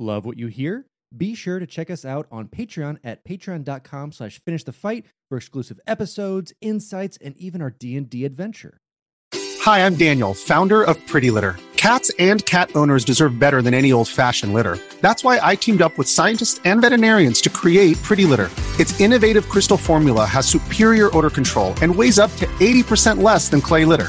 Love what you hear? Be sure to check us out on Patreon at patreon.com slash finish the fight for exclusive episodes, insights, and even our D&D adventure. Hi, I'm Daniel, founder of Pretty Litter. Cats and cat owners deserve better than any old-fashioned litter. That's why I teamed up with scientists and veterinarians to create Pretty Litter. Its innovative crystal formula has superior odor control and weighs up to 80% less than clay litter.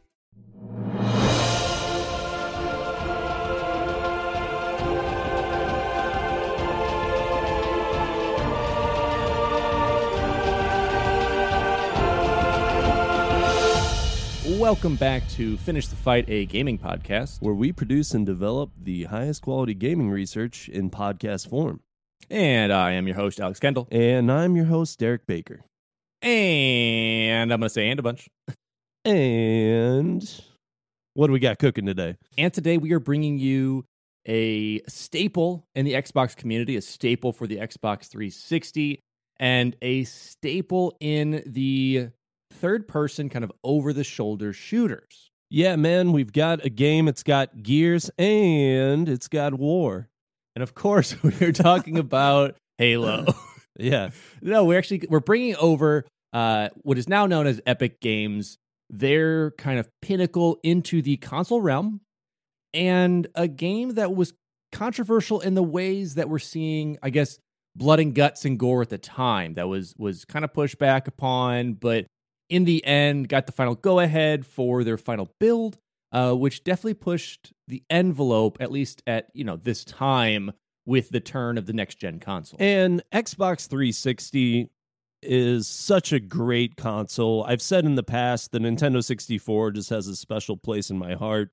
Welcome back to Finish the Fight, a gaming podcast. where we produce and develop the highest quality gaming research in podcast form. And I am your host, Alex Kendall. And I'm your host, Derek Baker. And I'm going to say and a bunch. And what do we got cooking today? And today we are bringing you a staple in the Xbox community, a staple for the Xbox 360, and a staple in the third person kind of over the shoulder shooters. Yeah, man, we've got a game. It's got gears and it's got war. And of course, we're talking about Halo. Yeah. no, we're actually we're bringing over uh, what is now known as Epic Games, their kind of pinnacle into the console realm, and a game that was controversial in the ways that we're seeing, I guess, blood and guts and gore at the time. That was was kind of pushed back upon, but in the end, got the final go ahead for their final build, uh, which definitely pushed the envelope, at least at you know this time with the turn of the next gen console. And Xbox 360 is such a great console. I've said in the past the Nintendo 64 just has a special place in my heart,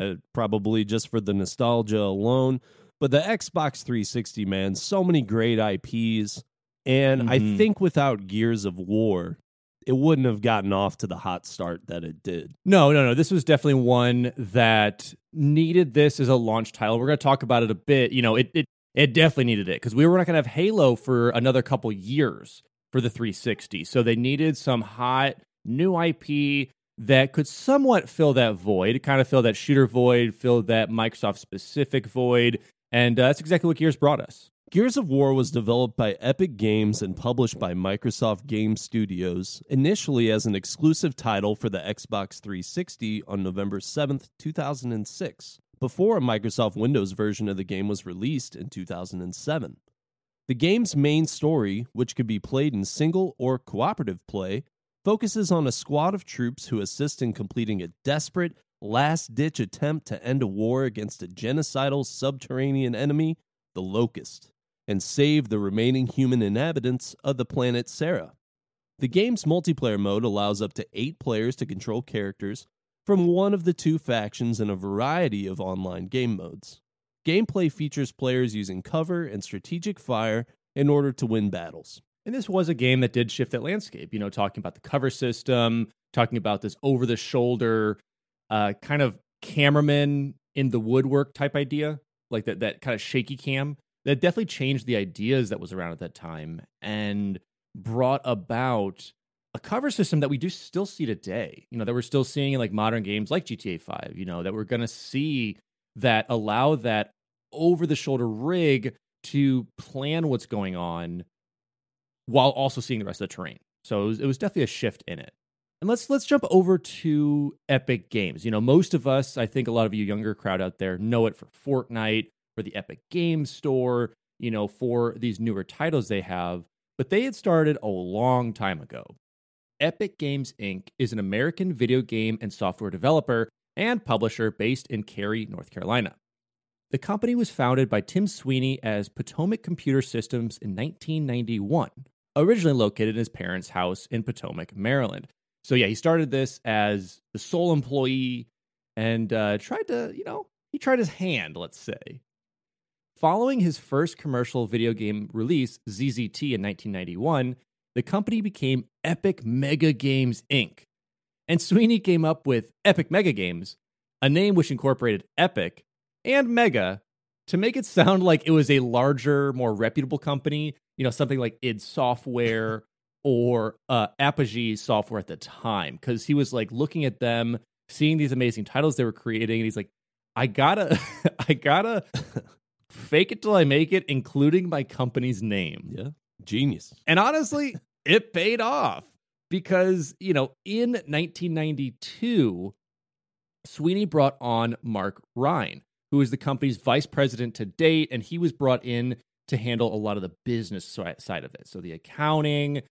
uh, probably just for the nostalgia alone. But the Xbox 360, man, so many great IPs. And I Mhm. think without Gears of War, it wouldn't have gotten off to the hot start that it did. No, no, no. This was definitely one that needed this as a launch title. We're going to talk about it a bit. You know, it it, it definitely needed it because we were not going to have Halo for another couple years for the 360. So they needed some hot new IP that could somewhat fill that void, kind of fill that shooter void, fill that Microsoft specific void. And uh, that's exactly what Gears brought us. Gears of War was developed by Epic Games and published by Microsoft Game Studios, initially as an exclusive title for the Xbox 360 on November 7, 2006, before a Microsoft Windows version of the game was released in 2007. The game's main story, which could be played in single or cooperative play, focuses on a squad of troops who assist in completing a desperate, last ditch attempt to end a war against a genocidal subterranean enemy, the Locust, and save the remaining human inhabitants of the planet Sera. The game's multiplayer mode allows up to eight players to control characters from one of the two factions in a variety of online game modes. Gameplay features players using cover and strategic fire in order to win battles. And this was a game that did shift that landscape, you know, talking about the cover system, talking about this over the shoulder, uh, kind of cameraman in the woodwork type idea, like that, that kind of shaky cam. That definitely changed the ideas that was around at that time and brought about a cover system that we do still see today, you know, that we're still seeing in like modern games like GTA 5, you know, that we're going to see that allow that over the shoulder rig to plan what's going on while also seeing the rest of the terrain. So it was, it was definitely a shift in it. And let's let's jump over to Epic Games. You know, most of us, I think a lot of you younger crowd out there know it for Fortnite, for the Epic Games Store, you know, for these newer titles they have, but they had started a long time ago. Epic Games Inc. is an American video game and software developer and publisher based in Cary, North Carolina. The company was founded by Tim Sweeney as Potomac Computer Systems in 1991, originally located in his parents' house in Potomac, Maryland. So, yeah, he started this as the sole employee and uh, tried to, you know, he tried his hand, let's say. Following his first commercial video game release, ZZT, in 1991, the company became Epic Mega Games Inc. And Sweeney came up with Epic Mega Games, a name which incorporated Epic and Mega to make it sound like it was a larger, more reputable company, you know, something like id Software or uh, Apogee Software at the time, because he was like looking at them, seeing these amazing titles they were creating, and he's like, I gotta, I gotta fake it till I make it, including my company's name. Yeah. Genius. And honestly, it paid off because, you know, in 1992, Sweeney brought on Mark Ryan, who is the company's vice president to date, and he was brought in to handle a lot of the business side of it. So the accounting,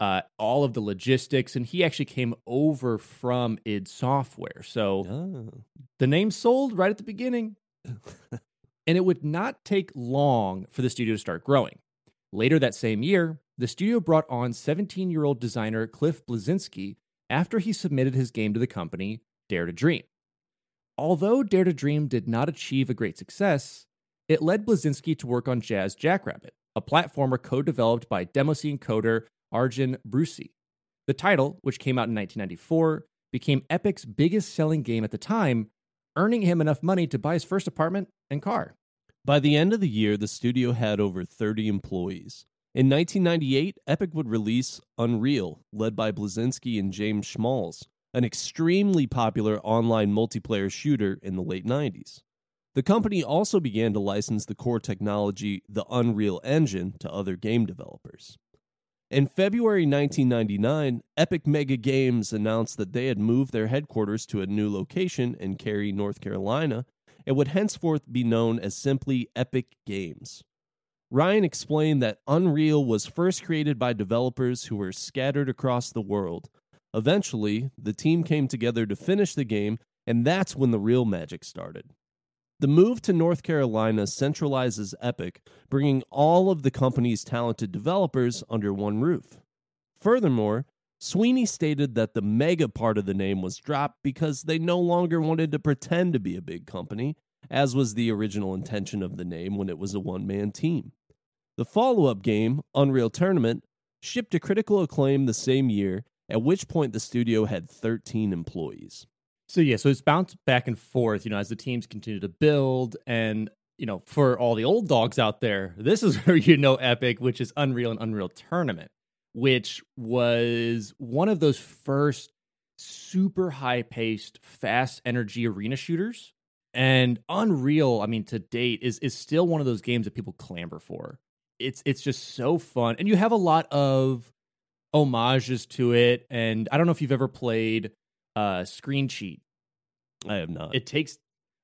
uh, all of the logistics, and he actually came over from id Software. So oh. the name sold right at the beginning. and it would not take long for the studio to start growing. Later that same year, the studio brought on 17 year old designer Cliff Bleszinski after he submitted his game to the company, Dare to Dream. Although Dare to Dream did not achieve a great success, it led Bleszinski to work on Jazz Jackrabbit, a platformer co developed by Demoscene coder Arjan Brussee. The title, which came out in 1994, became Epic's biggest selling game at the time, earning him enough money to buy his first apartment and car. By the end of the year, the studio had over 30 employees. In 1998, Epic would release Unreal, led by Bleszinski and James Schmalz, an extremely popular online multiplayer shooter in the late 90s. The company also began to license the core technology, the Unreal Engine, to other game developers. In February 1999, Epic Mega Games announced that they had moved their headquarters to a new location in Cary, North Carolina, it would henceforth be known as simply Epic Games. Ryan explained that Unreal was first created by developers who were scattered across the world. Eventually, the team came together to finish the game, and that's when the real magic started. The move to North Carolina centralizes Epic, bringing all of the company's talented developers under one roof. Furthermore, Sweeney stated that the mega part of the name was dropped because they no longer wanted to pretend to be a big company, as was the original intention of the name when it was a one man team. The follow up game, Unreal Tournament, shipped to critical acclaim the same year, at which point the studio had 13 employees. So, yeah, so it's bounced back and forth, you know, as the teams continue to build. And, you know, for all the old dogs out there, this is where you know Epic, which is Unreal and Unreal Tournament which was one of those first super high paced, fast energy arena shooters. And Unreal, I mean, to date, is is still one of those games that people clamor for. It's it's just so fun. And you have a lot of homages to it. And I don't know if you've ever played uh Screen Cheat. I have not. It takes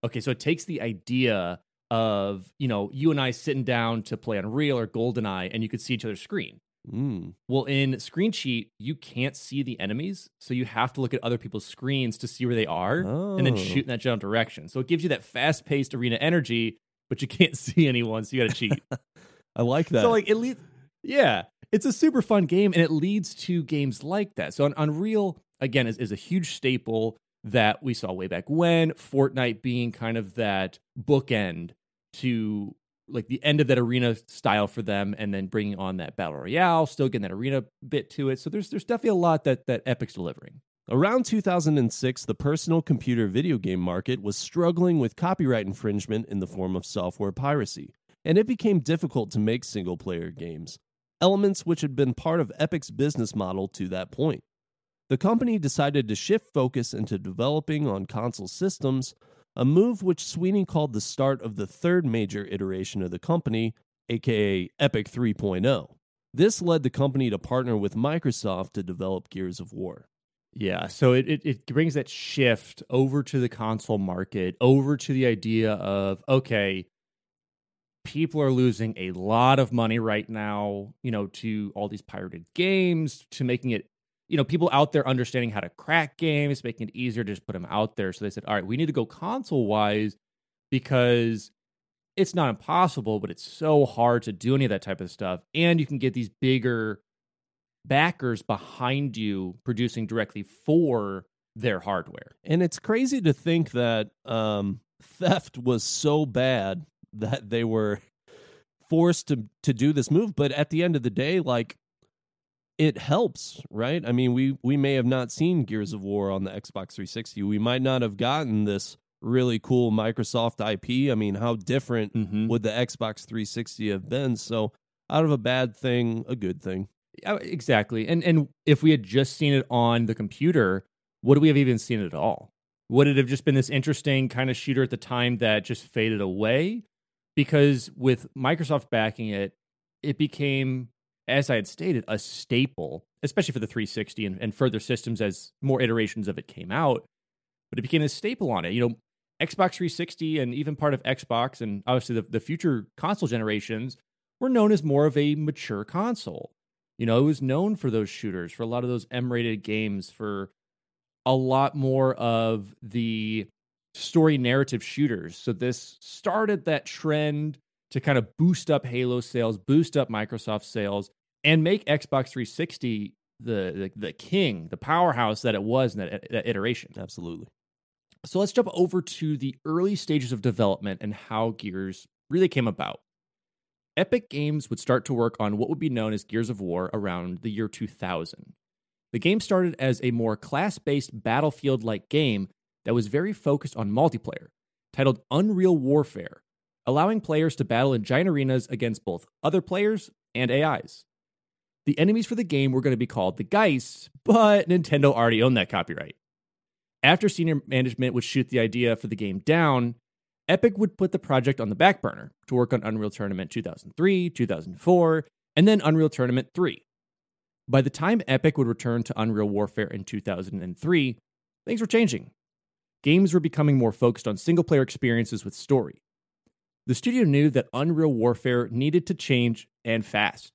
okay, so it takes the idea of, you know, you and I sitting down to play Unreal or GoldenEye and you could see each other's screen. Mm. Well, in Screen Cheat, you can't see the enemies, so you have to look at other people's screens to see where they are, oh. and then shoot in that general direction. So it gives you that fast-paced arena energy, but you can't see anyone, so you got to cheat. I like that. So like it leads, yeah, it's a super fun game, and it leads to games like that. So Unreal again is is a huge staple that we saw way back when. Fortnite being kind of that bookend to like the end of that arena style for them and then bringing on that battle royale still getting that arena bit to it. So there's there's definitely a lot that that epic's delivering. Around 2006 the personal computer video game market was struggling with copyright infringement in the form of software piracy and it became difficult to make single player games elements which had been part of epic's business model to that point. The company decided to shift focus into developing on console systems a move which Sweeney called the start of the third major iteration of the company, aka Epic 3.0. This led the company to partner with Microsoft to develop Gears of War. Yeah, so it, it, it brings that shift over to the console market, over to the idea of okay, people are losing a lot of money right now, you know, to all these pirated games, to making it you know, people out there understanding how to crack games, making it easier to just put them out there. So they said, all right, we need to go console wise because it's not impossible, but it's so hard to do any of that type of stuff. And you can get these bigger backers behind you producing directly for their hardware. And it's crazy to think that um, theft was so bad that they were forced to to do this move. But at the end of the day, like it helps, right? I mean, we we may have not seen Gears of War on the Xbox 360. We might not have gotten this really cool Microsoft IP. I mean, how different Mhm. would the Xbox 360 have been? So, out of a bad thing, a good thing. Exactly. And and if we had just seen it on the computer, would we have even seen it at all? Would it have just been this interesting kind of shooter at the time that just faded away? Because with Microsoft backing it, it became, as I had stated, a staple, especially for the 360 and, and further systems as more iterations of it came out. But it became a staple on it. You know, Xbox 360 and even part of Xbox and obviously the, the future console generations were known as more of a mature console. You know, it was known for those shooters, for a lot of those M rated games, for a lot more of the story narrative shooters. So this started that trend to kind of boost up Halo sales, boost up Microsoft sales, and make Xbox 360 the the, the king, the powerhouse that it was in that, that iteration. Absolutely. So let's jump over to the early stages of development and how Gears really came about. Epic Games would start to work on what would be known as Gears of War around the year 2000. The game started as a more class based battlefield like game that was very focused on multiplayer, titled Unreal Warfare, allowing players to battle in giant arenas against both other players and AIs. The enemies for the game were going to be called the Geists, but Nintendo already owned that copyright. After senior management would shoot the idea for the game down, Epic would put the project on the back burner to work on Unreal Tournament 2003, 2004, and then Unreal Tournament 3. By the time Epic would return to Unreal Warfare in 2003, things were changing. Games were becoming more focused on single player experiences with story. The studio knew that Unreal Warfare needed to change and fast.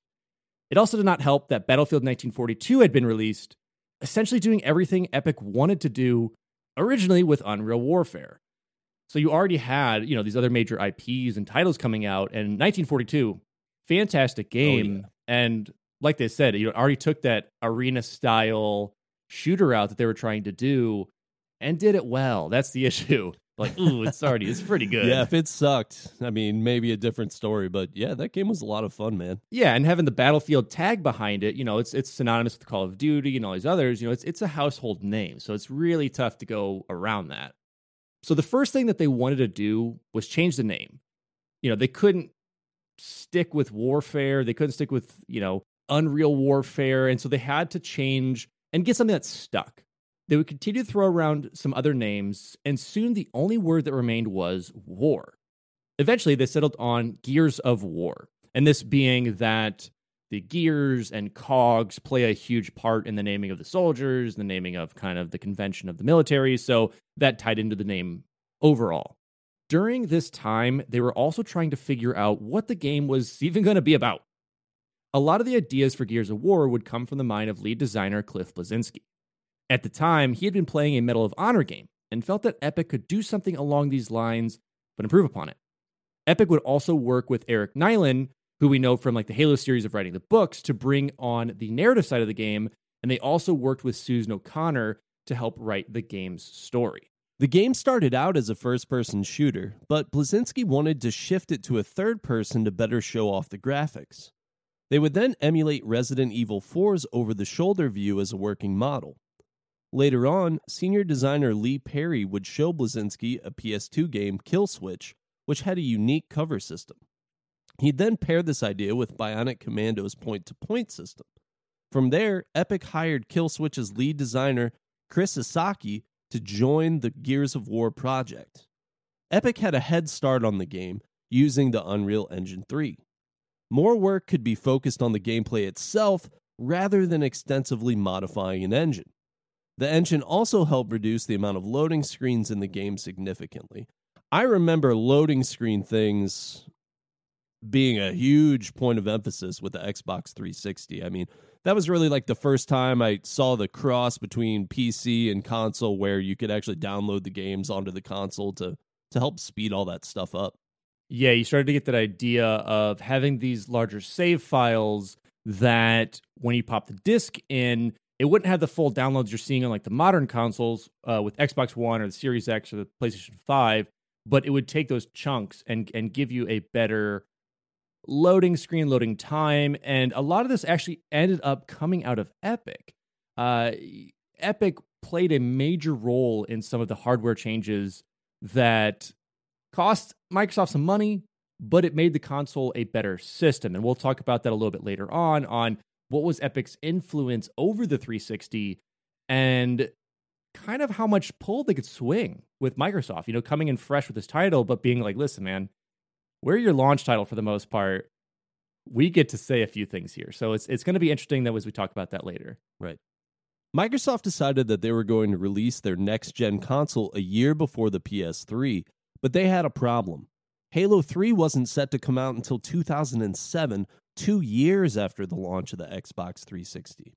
It also did not help that Battlefield 1942 had been released, essentially doing everything Epic wanted to do originally with Unreal Warfare. So you already had, you know, these other major IPs and titles coming out, and 1942, fantastic oh, game. And like they said, you know, already took that arena style shooter out that they were trying to do and did it well. That's the issue. Like, ooh, it's already it's pretty good. Yeah, if it sucked, I mean, maybe a different story, but yeah, that game was a lot of fun, man. Yeah, and having the Battlefield tag behind it, you know, it's it's synonymous with Call of Duty and all these others. You know, it's it's a household name, so it's really tough to go around that. So the first thing that they wanted to do was change the name. You know, they couldn't stick with Warfare. They couldn't stick with you know Unreal Warfare, and so they had to change and get something that stuck. They would continue to throw around some other names, and soon the only word that remained was war. Eventually, they settled on Gears of War, and this being that the gears and cogs play a huge part in the naming of the soldiers, the naming of kind of the convention of the military, so that tied into the name overall. During this time, they were also trying to figure out what the game was even going to be about. A lot of the ideas for Gears of War would come from the mind of lead designer Cliff Bleszinski. At the time, he had been playing a Medal of Honor game and felt that Epic could do something along these lines, but improve upon it. Epic would also work with Eric Nylund, who we know from like the Halo series of writing the books, to bring on the narrative side of the game, and they also worked with Susan O'Connor to help write the game's story. The game started out as a first person shooter, but Bleszinski wanted to shift it to a third person to better show off the graphics. They would then emulate Resident Evil 4's over the shoulder view as a working model. Later on, senior designer Lee Perry would show Bleszinski a PS2 game, Kill Switch, which had a unique cover system. He'd then pair this idea with Bionic Commando's point to point system. From there, Epic hired Kill Switch's lead designer, Chris Esaki, to join the Gears of War project. Epic had a head start on the game using the Unreal Engine 3. More work could be focused on the gameplay itself rather than extensively modifying an engine. The engine also helped reduce the amount of loading screens in the game significantly. I remember loading screen things being a huge point of emphasis with the Xbox 360. I mean, that was really like the first time I saw the cross between PC and console where you could actually download the games onto the console to to help speed all that stuff up. Yeah, you started to get that idea of having these larger save files that when you pop the disc in, it wouldn't have the full downloads you're seeing on like the modern consoles uh, with Xbox One or the Series X or the PlayStation 5, but it would take those chunks and and give you a better loading screen, loading time, and a lot of this actually ended up coming out of Epic. Uh, Epic played a major role in some of the hardware changes that cost Microsoft some money, but it made the console a better system. And we'll talk about that a little bit later on on what was Epic's influence over the 360 and kind of how much pull they could swing with Microsoft, you know, coming in fresh with this title, but being like, listen, man, we're your launch title for the most part. We get to say a few things here. So it's it's going to be interesting that as we talk about that later. Right. Microsoft decided that they were going to release their next gen console a year before the PS3, but they had a problem. Halo 3 wasn't set to come out until 2007, two years after the launch of the Xbox 360.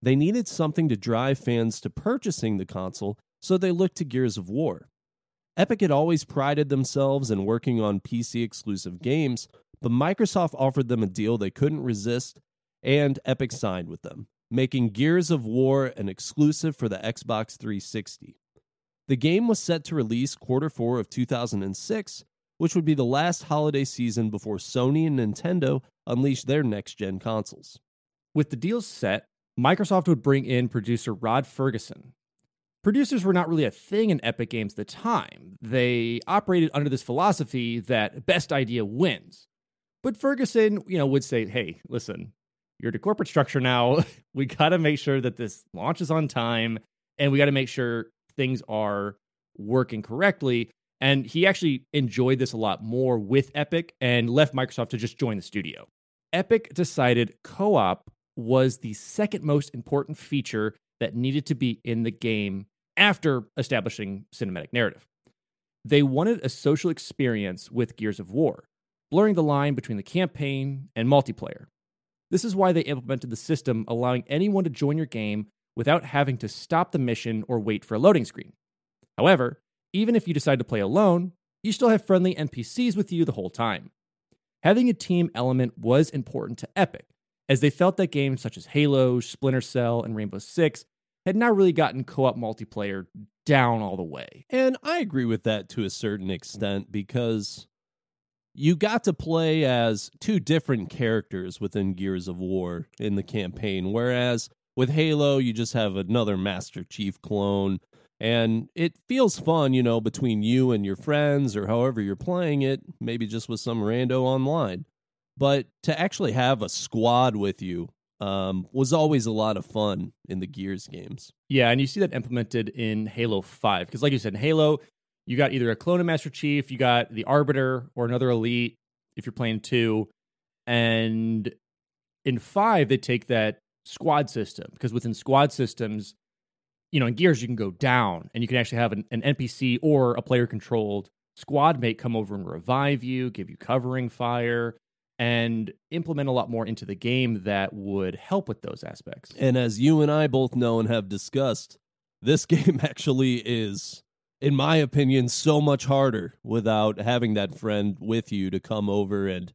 They needed something to drive fans to purchasing the console, so they looked to Gears of War. Epic had always prided themselves in working on PC exclusive games, but Microsoft offered them a deal they couldn't resist, and Epic signed with them, making Gears of War an exclusive for the Xbox 360. The game was set to release quarter 4 of 2006, which would be the last holiday season before Sony and Nintendo unleashed their next gen consoles. With the deals set, Microsoft would bring in producer Rod Ferguson. Producers were not really a thing in Epic Games at the time. They operated under this philosophy that best idea wins. But Ferguson, you know, would say, "Hey, listen, you're the corporate structure now. we got to make sure that this launches on time and we got to make sure things are working correctly." And he actually enjoyed this a lot more with Epic and left Microsoft to just join the studio. Epic decided co op was the second most important feature that needed to be in the game after establishing cinematic narrative. They wanted a social experience with Gears of War, blurring the line between the campaign and multiplayer. This is why they implemented the system allowing anyone to join your game without having to stop the mission or wait for a loading screen. However, even if you decide to play alone, you still have friendly NPCs with you the whole time. Having a team element was important to Epic, as they felt that games such as Halo, Splinter Cell, and Rainbow Six had not really gotten co op multiplayer down all the way. And I agree with that to a certain extent because you got to play as two different characters within Gears of War in the campaign, whereas with Halo, you just have another Master Chief clone. And it feels fun, you know, between you and your friends or however you're playing it, maybe just with some rando online. But to actually have a squad with you um, was always a lot of fun in the Gears games. Yeah, and you see that implemented in Halo 5. Because, like you said, in Halo, you got either a clone of Master Chief, you got the Arbiter, or another Elite if you're playing two. And in 5, they take that squad system because within squad systems, you know, in Gears, you can go down and you can actually have an, an NPC or a player controlled squad mate come over and revive you, give you covering fire and implement a lot more into the game that would help with those aspects. And as you and I both know and have discussed, this game actually is, in my opinion, so much harder without having that friend with you to come over and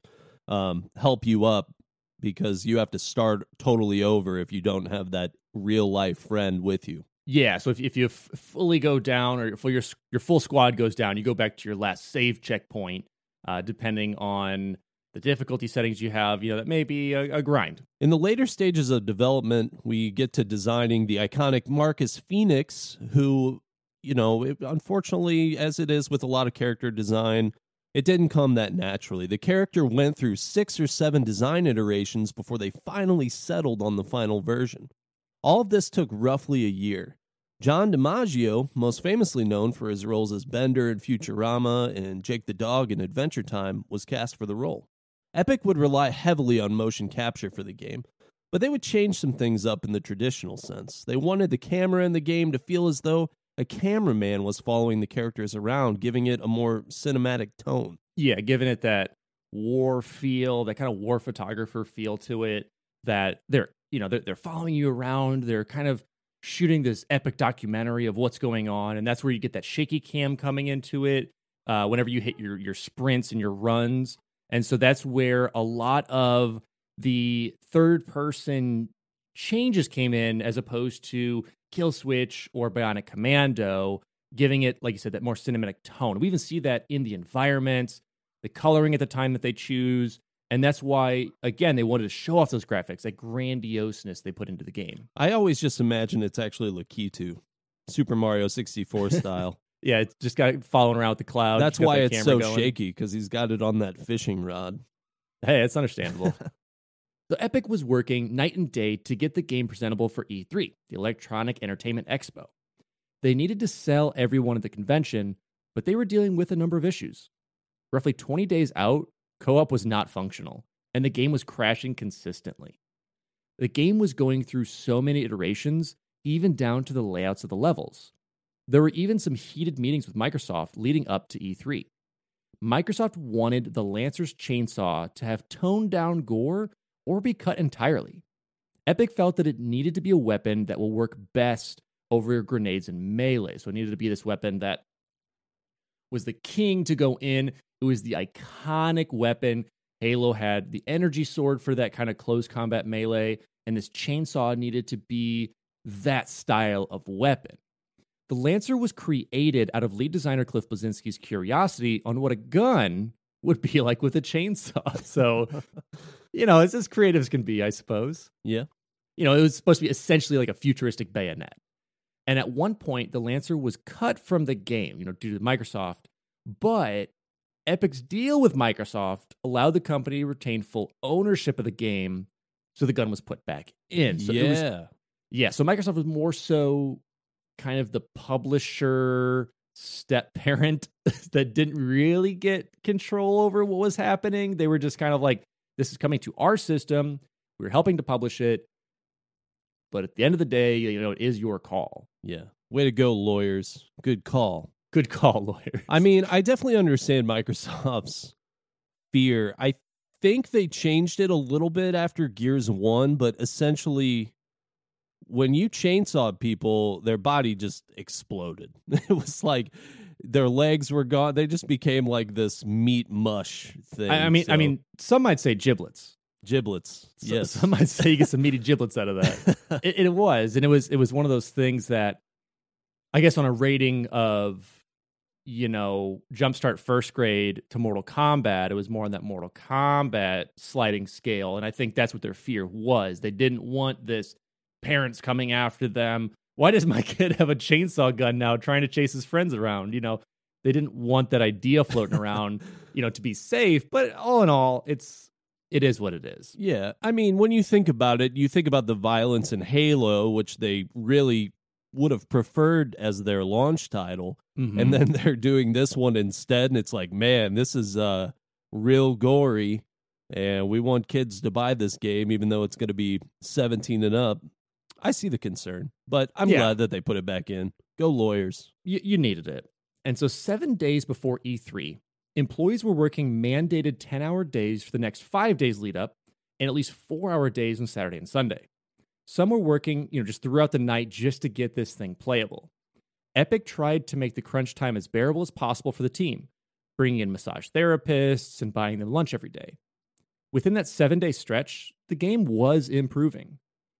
um, help you up because you have to start totally over if you don't have that real life friend with you. Yeah, so if, if you f- fully go down or your your full squad goes down, you go back to your last save checkpoint, uh, depending on the difficulty settings you have, you know, that may be a, a, grind. In the later stages of development, we get to designing the iconic Marcus Phoenix, who, you know, it, unfortunately, as it is with a lot of character design, it didn't come that naturally. The character went through six or seven design iterations before they finally settled on the final version. All of this took roughly a year. John DiMaggio, most famously known for his roles as Bender in Futurama and Jake the Dog in Adventure Time, was cast for the role. Epic would rely heavily on motion capture for the game, but they would change some things up in the traditional sense. They wanted the camera in the game to feel as though a cameraman was following the characters around, giving it a more cinematic tone. Yeah, giving it that war feel, that kind of war photographer feel to it. That they're you know they're, they're following you around. They're kind of shooting this epic documentary of what's going on, and that's where you get that shaky cam coming into it. Uh, whenever you hit your your sprints and your runs, and so that's where a lot of the third person changes came in as opposed to Kill Switch or Bionic Commando, giving it, like you said, that more cinematic tone. We even see that in the environments, the coloring at the time that they choose. And that's why, again, they wanted to show off those graphics, that grandioseness they put into the game. I always just imagine it's actually Lakitu, Super Mario 64 style. Yeah, it's just got it following around with the cloud. That's why it's so going. shaky because he's got it on that fishing rod. Hey, it's understandable. so Epic was working night and day to get the game presentable for E3, the Electronic Entertainment Expo. They needed to sell everyone at the convention, but they were dealing with a number of issues. Roughly 20 days out, co op was not functional, and the game was crashing consistently. The game was going through so many iterations, even down to the layouts of the levels. There were even some heated meetings with Microsoft leading up to E3. Microsoft wanted the Lancer's chainsaw to have toned down gore or be cut entirely. Epic felt that it needed to be a weapon that will work best over your grenades and melee. So it needed to be this weapon that was the king to go in. It was the iconic weapon. Halo had the energy sword for that kind of close combat melee, and this chainsaw needed to be that style of weapon. The Lancer was created out of lead designer Cliff Bleszinski's curiosity on what a gun would be like with a chainsaw. So, you know, it's as creative as can be, I suppose. Yeah. You know, it was supposed to be essentially like a futuristic bayonet. And at one point, the Lancer was cut from the game, you know, due to Microsoft. But Epic's deal with Microsoft allowed the company to retain full ownership of the game. So the gun was put back in. So yeah. it was yeah, so Microsoft was more so kind of the publisher step parent that didn't really get control over what was happening. They were just kind of like, this is coming to our system. We're helping to publish it. But at the end of the day, you know, it is your call. yeah. Way to go, lawyers. Good call. Good call, lawyer. I mean, I definitely understand Microsoft's fear. I think they changed it a little bit after Gears 1, but essentially, when you chainsaw people, their body just exploded. It was like their legs were gone. They just became like this meat mush thing. I, I mean, I mean, some might say giblets. Giblets. So- yes. Some might say you get some meaty giblets out of that. it, it was, and it was, it was one of those things that, I guess, on a rating of, you know, jumpstart first grade to Mortal Kombat, it was more on that Mortal Kombat sliding scale, and I think that's what their fear was. They didn't want this parents coming after them. Why does my kid have a chainsaw gun now, trying to chase his friends around? You know, they didn't want that idea floating around, you know, to be safe. But all in all, it's it is what it is. Yeah. I mean, when you think about it, you think about the violence in Halo, which they really would have preferred as their launch title. Mhm. And then they're doing this one instead. And it's like, man, this is uh, real gory. And we want kids to buy this game, even though it's going to be 17 and up. I see the concern, but I'm Yeah. glad that they put it back in. Go lawyers. you, you needed it. And so, seven days before E3, employees were working mandated 10 hour days for the next five days lead up and at least four hour days on Saturday and Sunday. Some were working, you know, just throughout the night just to get this thing playable. Epic tried to make the crunch time as bearable as possible for the team, bringing in massage therapists and buying them lunch every day. Within that seven day stretch, the game was improving.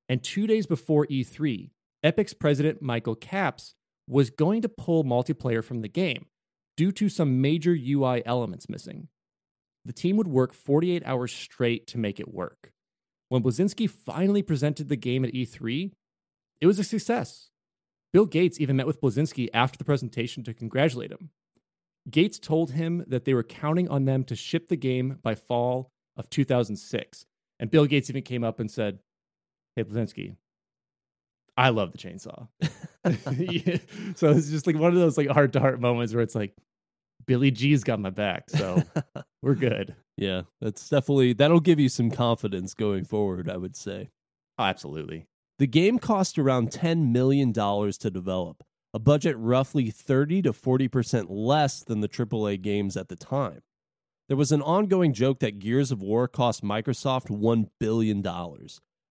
And two days before E3, Epic's president Michael Capps was going to pull multiplayer from the game due to some major UI elements missing. The team would work 48 hours straight to make it work. When Bleszinski finally presented the game at E3, it was a success. Bill Gates even met with Bleszinski after the presentation to congratulate him. Gates told him that they were counting on them to ship the game by fall of 2006. And Bill Gates even came up and said, Hey, Bleszinski, I love the chainsaw. Yeah. So it's just like one of those like heart to heart moments where it's like, Billy G's got my back. So we're good. Yeah, that's definitely, that'll give you some confidence going forward, I would say. Oh, absolutely. The game cost around $10 million to develop, a budget roughly 30 to 40% less than the AAA games at the time. There was an ongoing joke that Gears of War cost Microsoft $1 billion.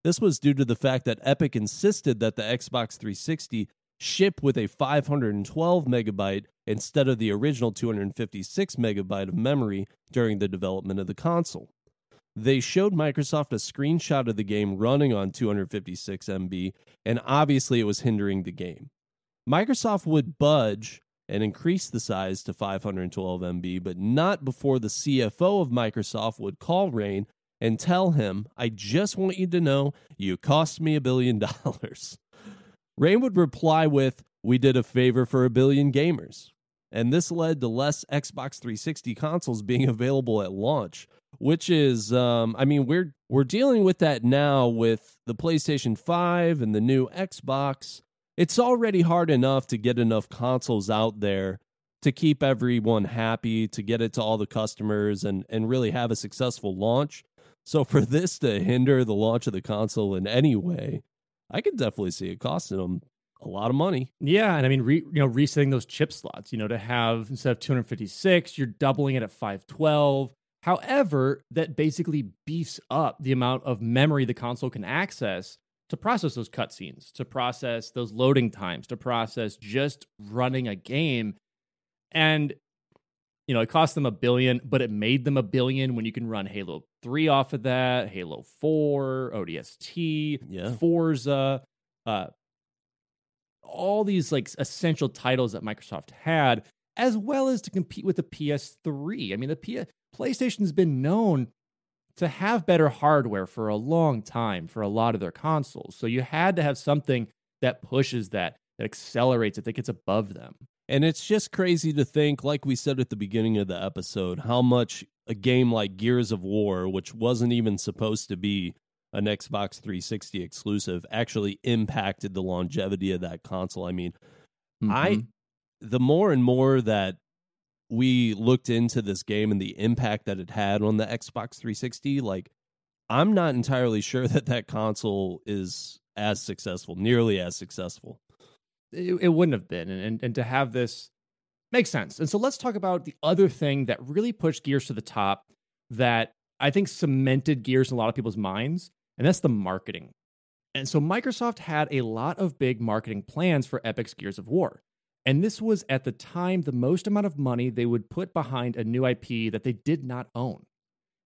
This was due to the fact that Epic insisted that the Xbox 360 ship with a 512 megabyte instead of the original 256 megabyte of memory during the development of the console. They showed Microsoft a screenshot of the game running on 256 MB, and obviously it was hindering the game. Microsoft would budge and increase the size to 512 MB, but not before the CFO of Microsoft would call Rein and tell him, I just want you to know you cost me a billion dollars. Rein would reply with, We did a favor for a billion gamers. and this led to less Xbox 360 consoles being available at launch, which is um I mean we're we're dealing with that now with the PlayStation 5 and the new Xbox. It's already hard enough to get enough consoles out there to keep everyone happy, to get it to all the customers and and really have a successful launch. So for this to hinder the launch of the console in any way, I could definitely see it costing them a lot of money. Yeah, and I mean, re, you know, resetting those chip slots, you know, to have instead of 256, you're doubling it at 512. However, that basically beefs up the amount of memory the console can access to process those cutscenes, to process those loading times, to process just running a game. And you know, it cost them a billion, but it made them a billion when you can run Halo 3 off of that, Halo 4, ODST, Yeah. Forza, uh, all these like essential titles that Microsoft had, as well as to compete with the PS3. I mean, the P- PlayStation's been known to have better hardware for a long time for a lot of their consoles. So you had to have something that pushes that, that accelerates it, that gets above them. And it's just crazy to think, like we said at the beginning of the episode, how much a game like Gears of War, which wasn't even supposed to be an Xbox 360 exclusive, actually impacted the longevity of that console. I mean, I Mhm. the more and more that we looked into this game and the impact that it had on the Xbox 360, like I'm not entirely sure that that console is as successful, nearly as successful. It, it wouldn't have been and, and and to have this makes sense. And so let's talk about the other thing that really pushed gears to the top that i think cemented gears in a lot of people's minds and that's the marketing. And so microsoft had a lot of big marketing plans for epic's gears of war and this was at the time the most amount of money they would put behind a new ip that they did not own.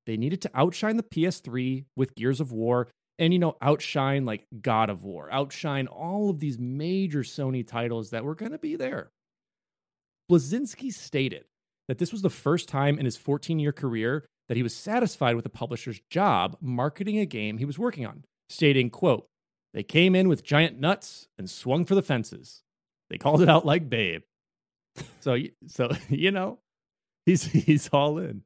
They needed to outshine the ps3 with gears of war and you know outshine like god of war outshine all of these major sony titles that were going to be there. Bleszinski stated that this was the first time in his 14 year career that he was satisfied with the publisher's job marketing a game he was working on stating quote they came in with giant nuts and swung for the fences. They called it out like babe. So so you know he's he's all in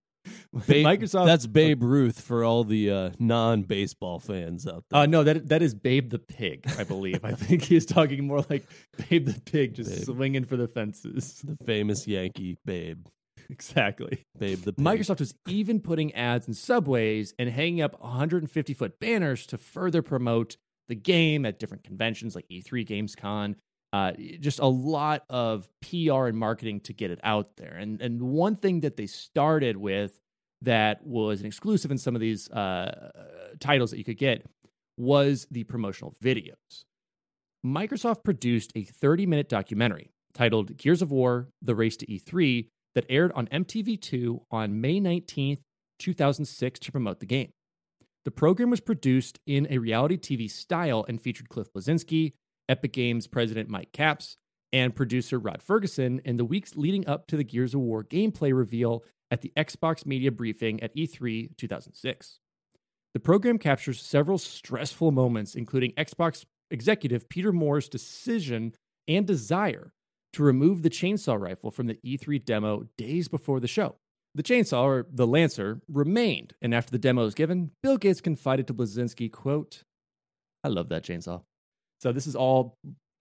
Babe, microsoft That's Babe Ruth for all the uh, non-baseball fans out there. Uh, no, that that is Babe the pig, I believe. I think he's talking more like Babe the pig, just Babe. swinging for the fences. the famous Yankee Babe, exactly. Babe the pig. Microsoft was even putting ads in subways and hanging up 150 foot banners to further promote the game at different conventions like E3, GamesCon. Uh, just a lot of PR and marketing to get it out there. And and one thing that they started with that was an exclusive in some of these uh, titles that you could get was the promotional videos. Microsoft produced a 30 minute documentary titled Gears of War The Race to E3 that aired on MTV2 on May 19th, 2006 to promote the game. The program was produced in a reality TV style and featured Cliff Bleszinski, Epic Games president Mike Capps, and producer Rod Ferguson in the weeks leading up to the Gears of War gameplay reveal at the Xbox media briefing at E E3 2006. The program captures several stressful moments, including Xbox executive Peter Moore's decision and desire to remove the chainsaw rifle from the E3 demo days before the show. The chainsaw, or the Lancer, remained, and after the demo was given, Bill Gates confided to Bleszinski, quote, I love that chainsaw. So this is all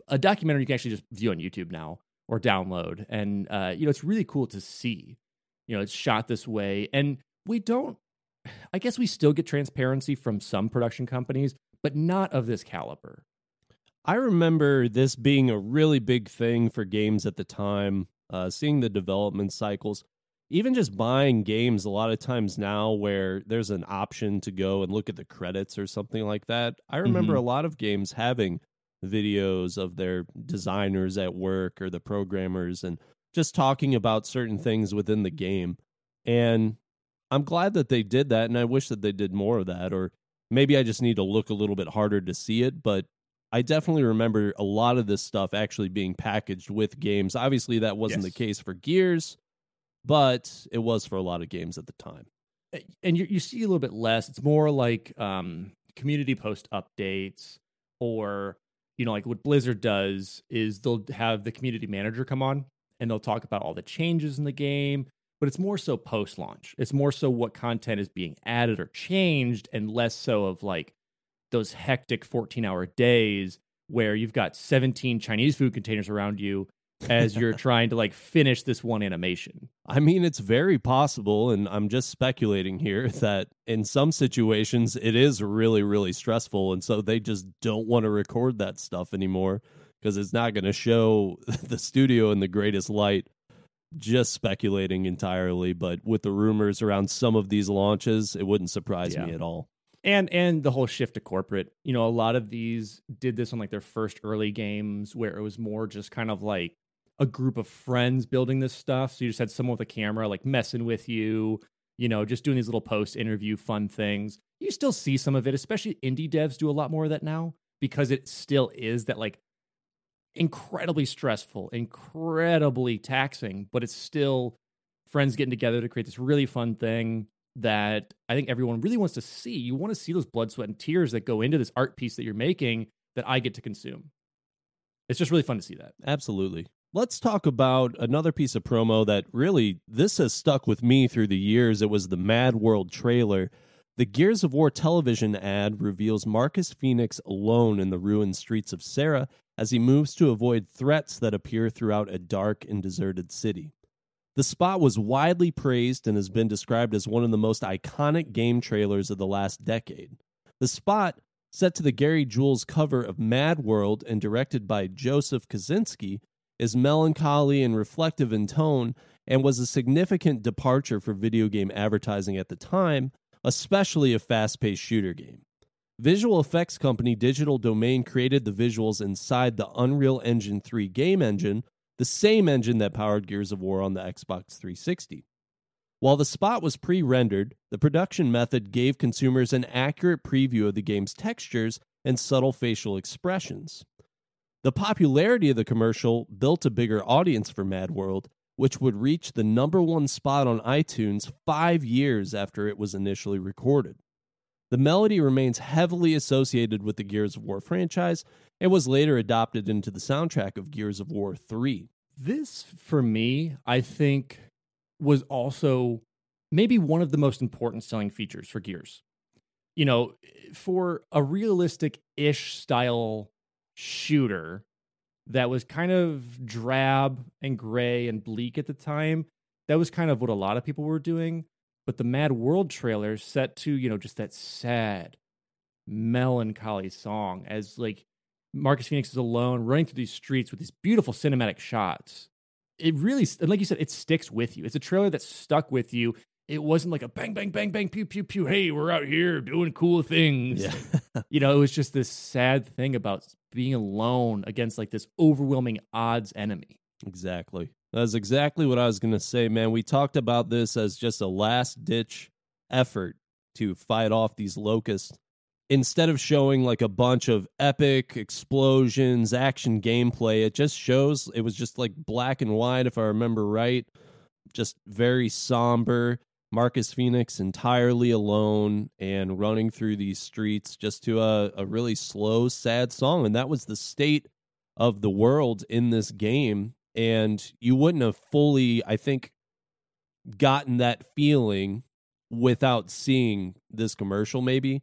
a documentary you can actually just view on YouTube now or download. And, uh, you know, it's really cool to see. You know, it's shot this way. And we don't, I guess we still get transparency from some production companies, but not of this caliber. I remember this being a really big thing for games at the time, uh, seeing the development cycles. Even just buying games a lot of times now where there's an option to go and look at the credits or something like that. I remember Mhm. a lot of games having videos of their designers at work or the programmers and just talking about certain things within the game. And I'm glad that they did that and I wish that they did more of that or maybe I just need to look a little bit harder to see it, but I definitely remember a lot of this stuff actually being packaged with games. Obviously, that wasn't Yes. the case for Gears, but it was for a lot of games at the time. and you, you see a little bit less. It's more like um, community post updates, or you know, like what Blizzard does is they'll have the community manager come on and they'll talk about all the changes in the game, but it's more so post launch. It's more so what content is being added or changed, and less so of like those hectic 14 hour days where you've got 17 Chinese food containers around you as you're trying to like finish this one animation. I mean, it's very possible, and I'm just speculating here that in some situations it is really, really stressful. And so they just don't want to record that stuff anymore because it's not going to show the studio in the greatest light. Just speculating entirely, but with the rumors around some of these launches, it wouldn't surprise Yeah. me at all. and and the whole shift to corporate you know a lot of these did this on like their first early games where it was more just kind of like a group of friends building this stuff so you just had someone with a camera like messing with you you know just doing these little post interview fun things you still see some of it especially indie devs do a lot more of that now because it still is that like incredibly stressful incredibly taxing but it's still friends getting together to create this really fun thing that I think everyone really wants to see. You want to see those blood, sweat, and tears that go into this art piece that you're making that I get to consume. It's just really fun to see that. Absolutely. Let's talk about another piece of promo that really this has stuck with me through the years. It was the Mad World trailer. The Gears of War television ad reveals Marcus Phoenix alone in the ruined streets of Sera as he moves to avoid threats that appear throughout a dark and deserted city. The spot was widely praised and has been described as one of the most iconic game trailers of the last decade. The spot, set to the Gary Jules cover of Mad World and directed by Joseph Kosinski, is melancholy and reflective in tone and was a significant departure for video game advertising at the time, especially a fast paced shooter game. Visual effects company Digital Domain created the visuals inside the Unreal Engine 3 game engine, the same engine that powered Gears of War on the Xbox 360. While the spot was pre rendered, the production method gave consumers an accurate preview of the game's textures and subtle facial expressions. The popularity of the commercial built a bigger audience for Mad World, which would reach the number one spot on iTunes five years after it was initially recorded. The melody remains heavily associated with the Gears of War franchise and was later adopted into the soundtrack of Gears of War 3. This, for me, I think was also maybe one of the most important selling features for Gears. You know, for a realistic ish style shooter that was kind of drab and gray and bleak at the time, that was kind of what a lot of people were doing. But the Mad World trailer set to, you know, just that sad, melancholy song as like Marcus Phoenix is alone running through these streets with these beautiful cinematic shots. It really, like you said, it sticks with you. It's a trailer that stuck with you. It wasn't like a bang, bang, bang, bang, pew, pew, pew. Hey, we're out here doing cool things. you know, it was just this sad thing about being alone against like this overwhelming odds enemy. Exactly. That's exactly what I was going to say, man. We talked about this as just a last ditch effort to fight off these locusts. Instead of showing like a bunch of epic explosions, action gameplay, it just shows it was just like black and white, if I remember right. Just very somber. Marcus Phoenix entirely alone and running through these streets just to a, a really slow, sad song. And that was the state of the world in this game and you wouldn't have fully i think gotten that feeling without seeing this commercial maybe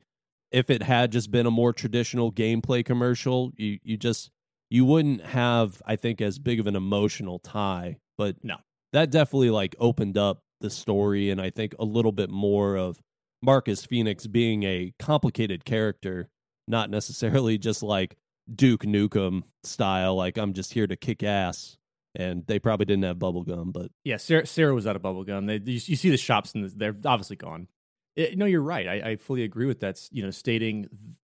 if it had just been a more traditional gameplay commercial you you just you wouldn't have i think as big of an emotional tie but No. that definitely like opened up the story and i think a little bit more of marcus phoenix being a complicated character not necessarily just like duke nukem style like i'm just here to kick ass and they probably didn't have bubble gum but Yeah, Sera, Sera was out of bubblegum. They, you, you see the shops and they're obviously gone. It- no, you're right. I, I fully agree with that. You know, stating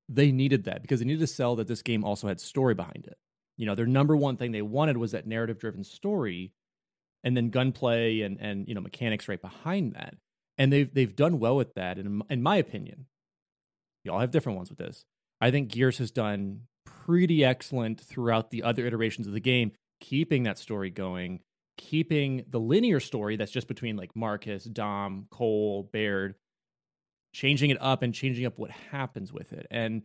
they needed that because they needed to sell that this game also had story behind it. You know, their number one thing they wanted was that narrative driven story, and then gunplay and and you know mechanics right behind that. And they've they've done well with that. And in, in my opinion, y'all have different ones with this. I think Gears has done pretty excellent throughout the other iterations of the game, keeping that story going keeping the linear story that's just between like Marcus, Dom, Cole, Baird, changing it up and changing up what happens with it. And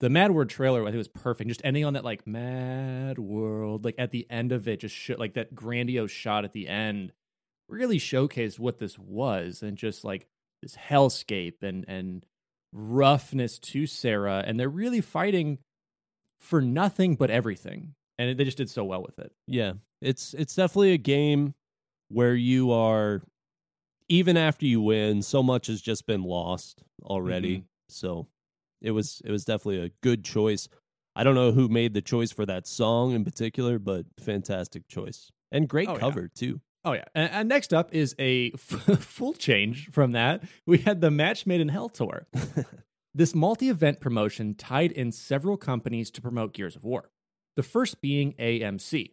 the Mad World trailer, I think was perfect. Just ending on that like Mad World, like at the end of it, just sh- like that grandiose shot at the end, really showcased what this was, and just like this hellscape and and roughness to Sera, and they're really fighting for nothing but everything, and they just did so well with it. Yeah, it's it's definitely a game where you are even after you win, so much has just been lost already. Mm-hmm. So it was it was definitely a good choice. I don't know who made the choice for that song in particular, but fantastic choice and great Oh, yeah. cover too. Oh yeah, and, and next up is a f- full change from that. We had the Match Made in Hell tour. this multi-event promotion tied in several companies to promote Gears of War. The first being AMC.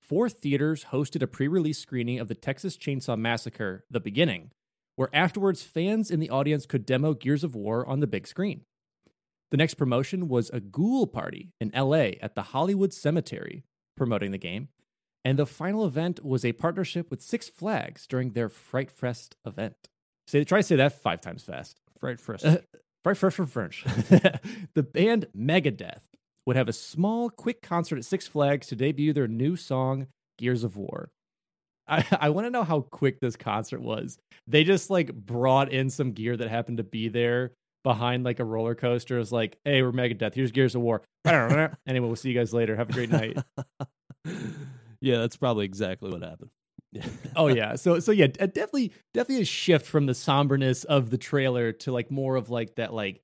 Four theaters hosted a pre-release screening of the Texas Chainsaw Massacre: The Beginning, where afterwards fans in the audience could demo Gears of War on the big screen. The next promotion was a ghoul party in LA at the Hollywood Cemetery, promoting the game. And the final event was a partnership with Six Flags during their Fright Fest event. Say, try to say that five times fast. Fright first. Uh, Fright Fest from French. the band Megadeth would have a small, quick concert at Six Flags to debut their new song, Gears of War. I, I want to know how quick this concert was. They just like brought in some gear that happened to be there behind like a roller coaster. is like, hey, we're Megadeth. Here's Gears of War. anyway, we'll see you guys later. Have a great night. yeah, that's probably exactly what happened. oh yeah so so yeah definitely definitely a shift from the somberness of the trailer to like more of like that like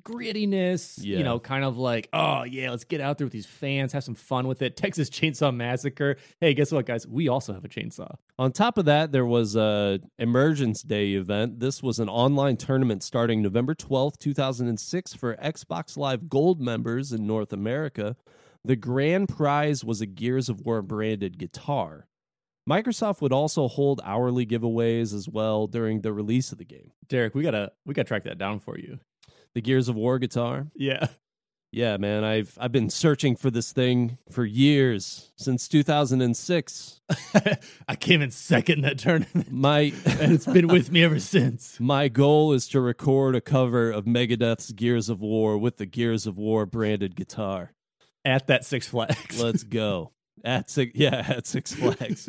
grittiness Yeah. you know kind of like oh yeah let's get out there with these fans have some fun with it texas chainsaw massacre hey guess what guys we also have a chainsaw On top of that, there was a Emergence Day event. This was an online tournament starting November 12th, 2006 for Xbox Live Gold members in North America. The grand prize was a Gears of War branded guitar. Microsoft would also hold hourly giveaways as well during the release of the game. derek we gotta we gotta track that down for you The Gears of War guitar? yeah Yeah, man, I've I've been searching for this thing for years, since 2006. i came in second in that tournament My and it's been with me ever since My goal is to record a cover of Megadeth's Gears of War with the Gears of War branded guitar. at that six flags Let's go. At six, yeah, at Six Flags.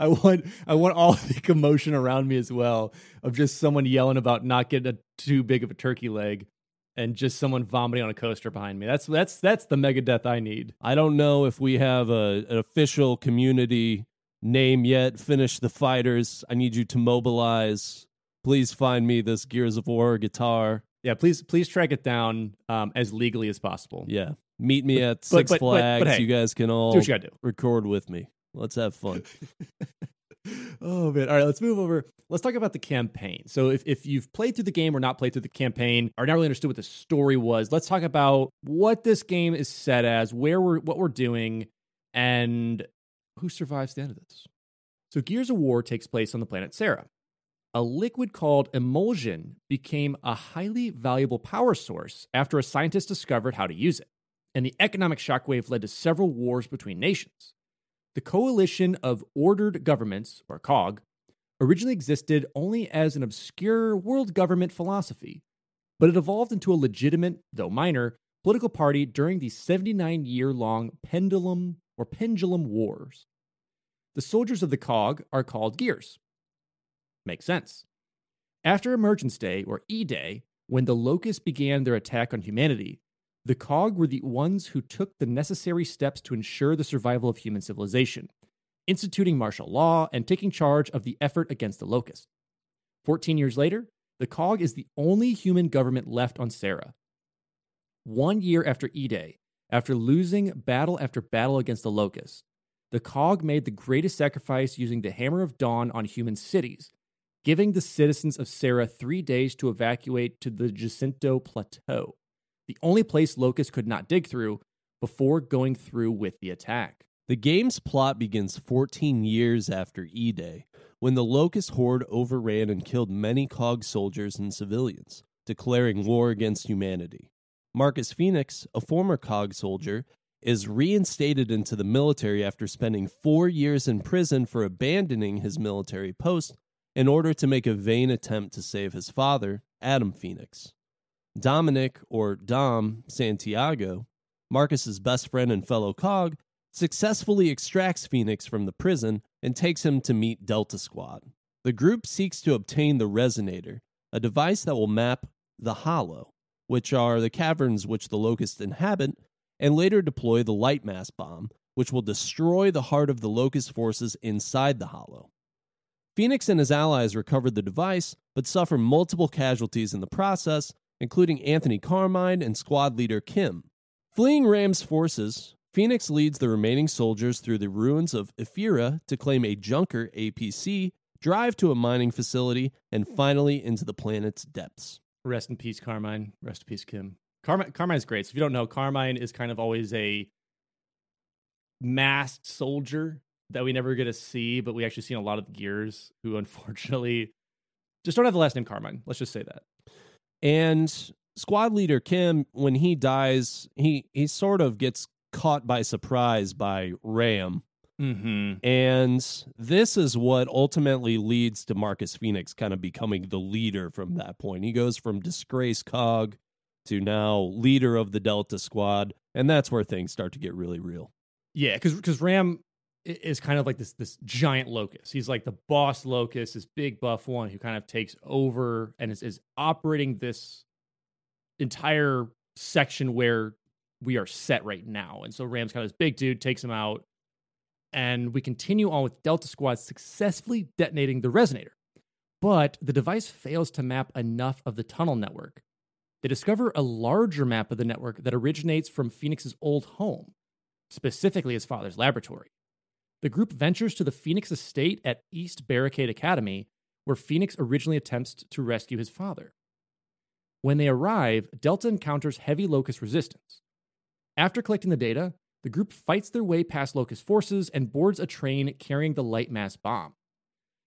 I want I want all the commotion around me as well of just someone yelling about not getting a too big of a turkey leg and just someone vomiting on a coaster behind me. That's that's that's the Megadeth I need. I don't know if we have a, an official community name yet. Finish the fighters. I need you to mobilize. Please find me this Gears of War guitar. Yeah, please please track it down um, as legally as possible. Yeah. Meet me at but- Six but- but- Flags. but hey, you guys can all Do what you gotta do. record with me. Let's have fun. oh man. All right, let's move over. Let's talk about the campaign. So if, if you've played through the game or not played through the campaign, or not really understood what the story was, let's talk about what this game is set as, where we're what we're doing, and who survives the end of this. So Gears of War takes place on the planet Sera. A liquid called emulsion became a highly valuable power source after a scientist discovered how to use it. And the economic shockwave led to several wars between nations. The Coalition of Ordered Governments, or COG, originally existed only as an obscure world government philosophy, but it evolved into a legitimate, though minor, political party during the 79 year long Pendulum or Pendulum Wars. The soldiers of the COG are called Gears. Makes sense. After Emergence Day, or E Day, when the Locusts began their attack on humanity, the COG were the ones who took the necessary steps to ensure the survival of human civilization, instituting martial law and taking charge of the effort against the Locusts. 14 years later, the COG is the only human government left on Sera. One year after E Day, after losing battle after battle against the locust, the COG made the greatest sacrifice using the Hammer of Dawn on human cities, giving the citizens of Sera three days to evacuate to the Jacinto Plateau, the only place Locust could not dig through, before going through with the attack. The game's plot begins 14 years after E Day, when the Locust Horde overran and killed many COG soldiers and civilians, declaring war against humanity. Marcus Phoenix, a former COG soldier, is reinstated into the military after spending four years in prison for abandoning his military post in order to make a vain attempt to save his father, Adam Phoenix. Dominic, or Dom Santiago, Marcus's best friend and fellow cog, successfully extracts Phoenix from the prison and takes him to meet Delta Squad. The group seeks to obtain the Resonator, a device that will map the Hollow, which are the caverns which the Locusts inhabit, and later deploy the Lightmass bomb, which will destroy the heart of the Locust forces inside the Hollow. Phoenix and his allies recover the device, but suffer multiple casualties in the process, including Anthony Carmine and squad leader Kim. Fleeing RAAM's forces, Phoenix leads the remaining soldiers through the ruins of Ephyra to claim a Junker APC, drive to a mining facility, and finally into the planet's depths. Rest in peace, Carmine. Rest in peace, Kim. Carmine, Carmine's great. So if you don't know, Carmine is kind of always a masked soldier that we never get to see, but we actually see in a lot of gears who unfortunately just don't have the last name Carmine. Let's just say that. And squad leader Kim, when he dies, he he sort of gets caught by surprise by RAAM. Mm-hmm. And this is what ultimately leads to Marcus Phoenix kind of becoming the leader from that point. He goes from disgrace cog to now leader of the Delta squad. And that's where things start to get really real. Yeah, because because RAAM is kind of like this this giant locust. He's like the boss locust, this big buff one who kind of takes over and is, is operating this entire section where we are set right now. And so RAAM's kind of this big dude takes him out, and we continue on with Delta Squad successfully detonating the resonator. But the device fails to map enough of the tunnel network. They discover a larger map of the network that originates from Phoenix's old home, specifically his father's laboratory. The group ventures to the Phoenix estate at East Barricade Academy, where Phoenix originally attempts to rescue his father. When they arrive, Delta encounters heavy Locust resistance. After collecting the data, the group fights their way past Locust forces and boards a train carrying the light mass bomb.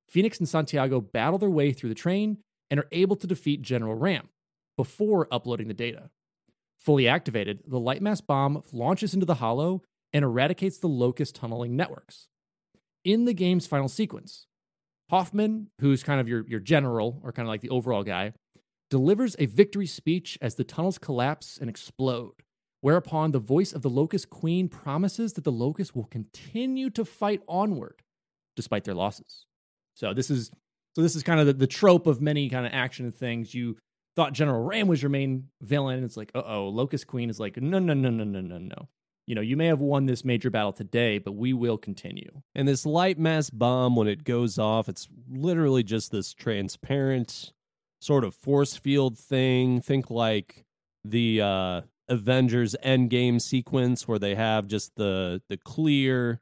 Phoenix and Santiago battle their way through the train and are able to defeat General RAAM before uploading the data. Fully activated, the light mass bomb launches into the hollow and eradicates the Locust tunneling networks. In the game's final sequence, Hoffman, who's kind of your, your general or kind of like the overall guy, delivers a victory speech as the tunnels collapse and explode, whereupon the voice of the Locust Queen promises that the Locust will continue to fight onward despite their losses. So this is so this is kind of the, the trope of many kind of action things. You thought General RAAM was your main villain. And it's like, uh oh, Locust Queen is like, no, no, no, no, no, no, no. You know, you may have won this major battle today, but we will continue. And this light mass bomb, when it goes off, it's literally just this transparent sort of force field thing. Think like the uh, Avengers Endgame sequence where they have just the the clear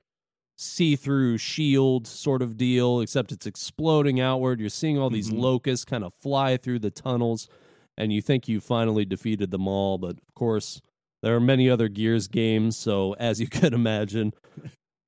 see-through shield sort of deal, except it's exploding outward. You're seeing all these Mhm. locusts kind of fly through the tunnels, and you think you finally defeated them all, but of course there are many other Gears games, so as you could imagine,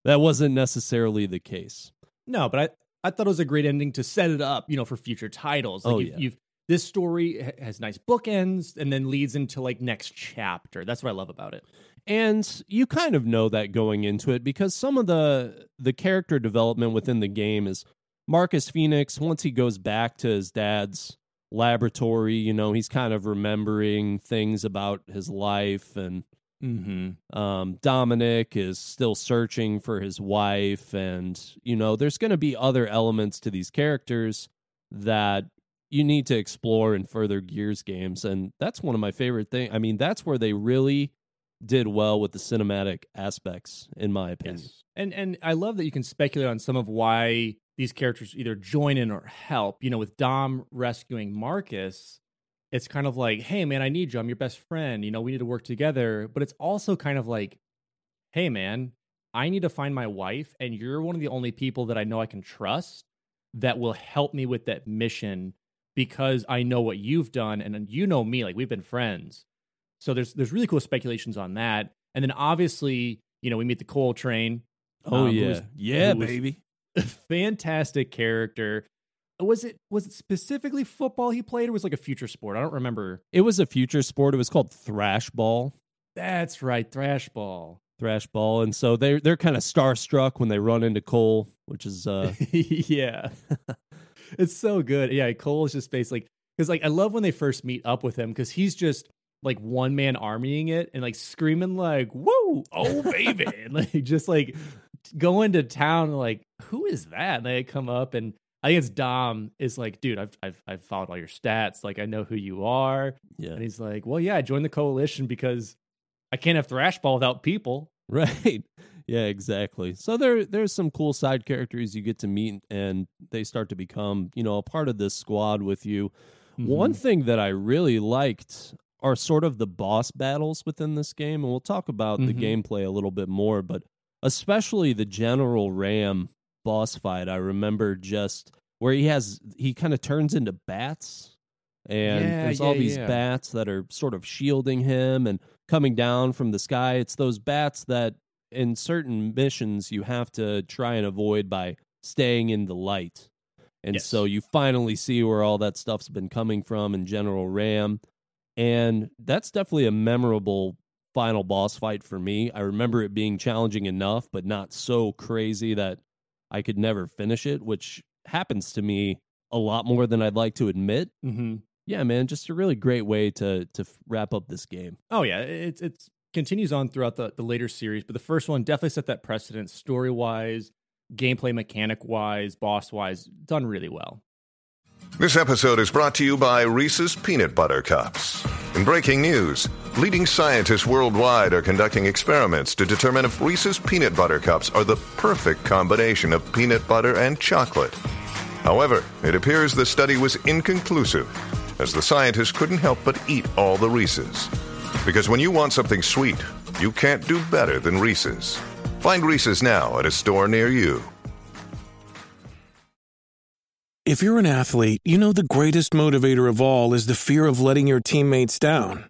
that wasn't necessarily the case. No, but I, I thought it was a great ending to set it up, you know, for future titles. Like Oh, you've, yeah. you've this story has nice bookends and then leads into like next chapter. That's what I love about it. And you kind of know that going into it because some of the the character development within the game is Marcus Phoenix once he goes back to his dad's laboratory, you know, he's kind of remembering things about his life and Mm-hmm. um, Dominic is still searching for his wife, and you know, there's going to be other elements to these characters that you need to explore in further Gears games, and that's one of my favorite things. I mean, that's where they really did well with the cinematic aspects, in my opinion. Yes. And and I love that you can speculate on some of why these characters either join in or help. You know, with Dom rescuing Marcus, it's kind of like, hey man, I need you. I'm your best friend. You know, we need to work together. But it's also kind of like, hey man, I need to find my wife, and you're one of the only people that I know I can trust that will help me with that mission because I know what you've done and you know me. Like we've been friends. So there's there's really cool speculations on that. And then obviously, you know, we meet the Cole Train. Oh um, yeah, was- yeah, baby. fantastic character. Was it was it specifically football he played or was it like a future sport? I don't remember. It was a future sport. It was called Thrash Ball. That's right, thrash ball. Thrash Ball, and so they're they're kind of starstruck when they run into Cole, which is uh yeah. it's so good. Yeah, Cole is just basically like because like I love when they first meet up with him because he's just like one man armying it and like screaming like whoa oh baby!" and like just like going to town. Like who is that? And they come up and I think it's Dom is like, dude, I've I've I've followed all your stats. Like I know who you are. Yeah. And he's like, well, yeah, I joined the coalition because I can't have Thrashball without people. Right. Yeah, exactly. So there there's some cool side characters you get to meet and they start to become, you know, a part of this squad with you. One Mm-hmm. thing that I really liked are sort of the boss battles within this game and we'll talk about the Mhm. gameplay a little bit more, but especially the General RAAM boss fight. I remember just where he has he kind of turns into bats and Yeah, there's all these yeah. bats that are sort of shielding him and coming down from the sky. It's those bats that in certain missions you have to try and avoid by staying in the light. And Yes. so you finally see where all that stuff's been coming from in General RAAM. And that's definitely a memorable final boss fight for me. I remember it being challenging enough, but not so crazy that I could never finish it, which happens to me a lot more than I'd like to admit. Mm-hmm. Yeah, man, just a really great way to to wrap up this game. Oh yeah, it it continues on throughout the the later series, but the first one definitely set that precedent story wise, gameplay mechanic wise, boss wise, done really well. This episode is brought to you by Reese's Peanut Butter Cups. In breaking news, leading scientists worldwide are conducting experiments to determine if Reese's Peanut Butter Cups are the perfect combination of peanut butter and chocolate. However, it appears the study was inconclusive, as the scientists couldn't help but eat all the Reese's. Because when you want something sweet, you can't do better than Reese's. Find Reese's now at a store near you. If you're an athlete, you know the greatest motivator of all is the fear of letting your teammates down.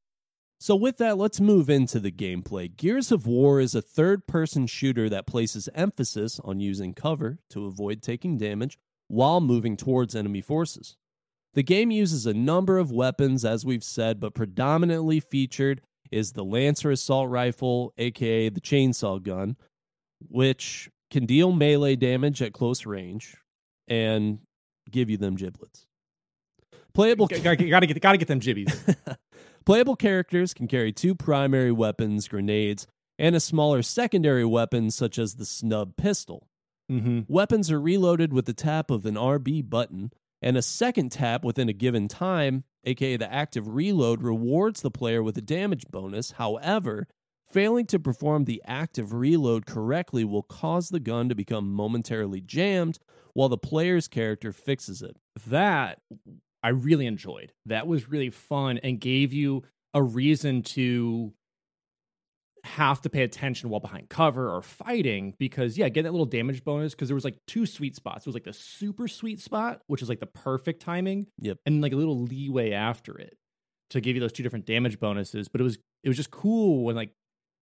So, with that, let's move into the gameplay. Gears of War is a third person shooter that places emphasis on using cover to avoid taking damage while moving towards enemy forces. The game uses a number of weapons, as we've said, but predominantly featured is the Lancer Assault Rifle, aka the Chainsaw Gun, which can deal melee damage at close range and give you them giblets. Playable gotta, gotta get gotta get them jibbies. Playable characters can carry two primary weapons, grenades, and a smaller secondary weapon such as the snub pistol. mm-hmm. Weapons are reloaded with the tap of an RB button, and a second tap within a given time, aka the active reload, rewards the player with a damage bonus. However, failing to perform the active reload correctly will cause the gun to become momentarily jammed while the player's character fixes it. That I really enjoyed. That was really fun and gave you a reason to have to pay attention while behind cover or fighting because yeah, get that little damage bonus because there was like two sweet spots. It was like the super sweet spot, which is like the perfect timing, Yep. and like a little leeway after it to give you those two different damage bonuses. But it was it was just cool when like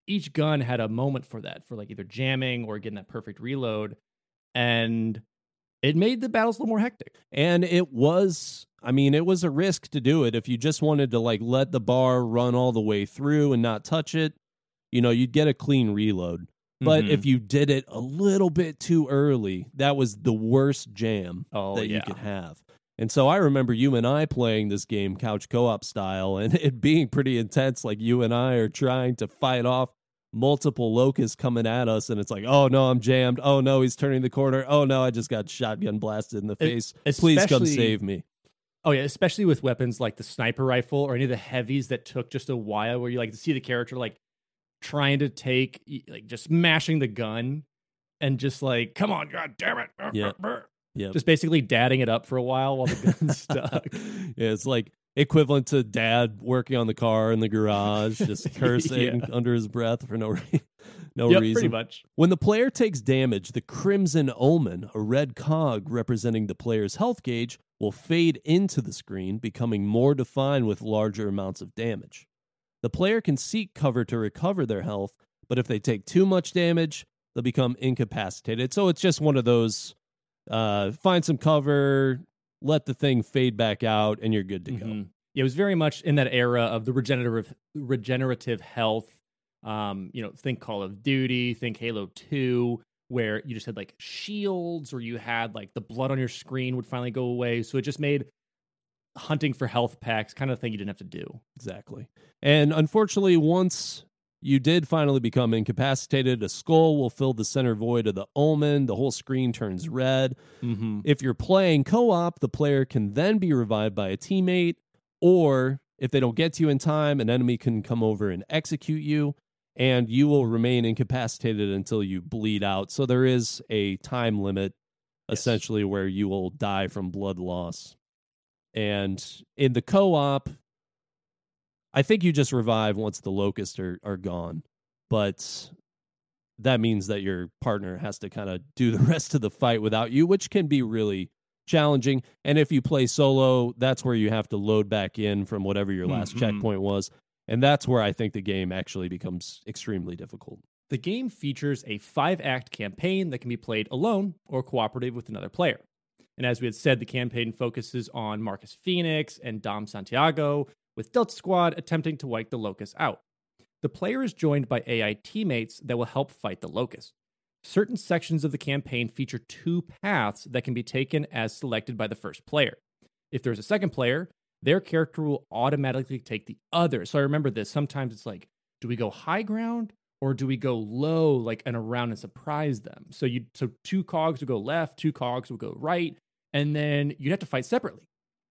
each gun had a moment for that, for like either jamming or getting that perfect reload, and it made the battles a little more hectic. And it was, I mean, it was a risk to do it. If you just wanted to like let the bar run all the way through and not touch it, you know, you'd get a clean reload. But Mhm. if you did it a little bit too early, that was the worst jam Oh, that you could have. And so I remember you and I playing this game couch co-op style and it being pretty intense like you and I are trying to fight off multiple locusts coming at us and it's like, "Oh no, I'm jammed. Oh no, he's turning the corner. Oh no, I just got shotgun blasted in the face. Please come save me." Oh yeah, especially with weapons like the sniper rifle or any of the heavies that took just a while, where you like to see the character like trying to take, like just mashing the gun, and just like, come on, god damn it, Yeah. Yeah. just basically dadding it up for a while while the gun's stuck. yeah, it's like equivalent to dad working on the car in the garage, just cursing Yeah. under his breath for no re- no yep, reason. pretty much. When the player takes damage, the Crimson Omen, a red cog representing the player's health gauge, will fade into the screen, becoming more defined with larger amounts of damage. The player can seek cover to recover their health, but if they take too much damage, they'll become incapacitated. So it's just one of those uh, find some cover, let the thing fade back out, and you're good to go. Mhm. Yeah, it was very much in that era of the regenerative regenerative health. Um, you know, think Call of Duty, think Halo 2, where you just had like shields or you had like the blood on your screen would finally go away. So it just made hunting for health packs kind of thing you didn't have to do. Exactly. And unfortunately, once you did finally become incapacitated, a skull will fill the center void of the omen. The whole screen turns red. Mm-hmm. If you're playing co op, the player can then be revived by a teammate, or if they don't get to you in time, an enemy can come over and execute you, and you will remain incapacitated until you bleed out. So there is a time limit, Yes. essentially, where you will die from blood loss. And in the co op, I think you just revive once the locusts are, are gone. But that means that your partner has to kind of do the rest of the fight without you, which can be really challenging. And if you play solo, that's where you have to load back in from whatever your last Mhm. checkpoint was. And that's where I think the game actually becomes extremely difficult. The game features a five act campaign that can be played alone or cooperative with another player. And as we had said, the campaign focuses on Marcus Phoenix and Dom Santiago, with Delta Squad attempting to wipe the Locust out. The player is joined by AI teammates that will help fight the Locust. Certain sections of the campaign feature two paths that can be taken as selected by the first player. If there's a second player, their character will automatically take the other. So I remember this. Sometimes it's like, do we go high ground or do we go low, like and around and surprise them? So you so two cogs will go left, two cogs will go right, and then you'd have to fight separately.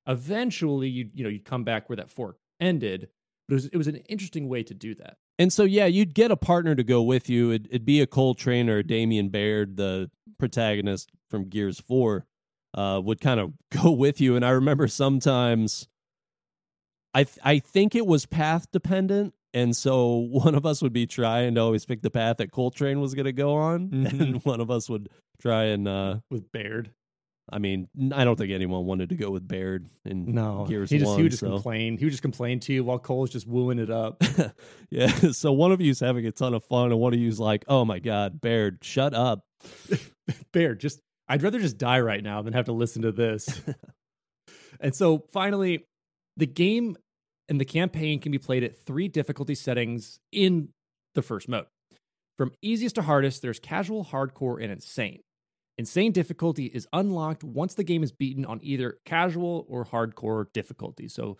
Eventually, you you know you'd come back where that fork ended, but it was it was an interesting way to do that. And so, yeah, you'd get a partner to go with you. It'd, it'd be a Cole Train or a Damien Baird, the protagonist from Gears 4, uh, would kind of go with you. And I remember sometimes, I, th- I think it was path dependent. And so one of us would be trying to always pick the path that Cole Train was going to go on. Mhm. And one of us would try and, uh, With Baird, I mean, I don't think anyone wanted to go with Baird in no, Gears he just 1. he would just so. complain. He would just complain to you while Cole's just wooing it up. yeah. So one of you's having a ton of fun, and one of you's like, "Oh my god, Baird, shut up." Baird, just I'd rather just die right now than have to listen to this. and so finally, the game and the campaign can be played at three difficulty settings in the first mode. From easiest to hardest, there's casual, hardcore, and insane. Insane difficulty is unlocked once the game is beaten on either casual or hardcore difficulty. So,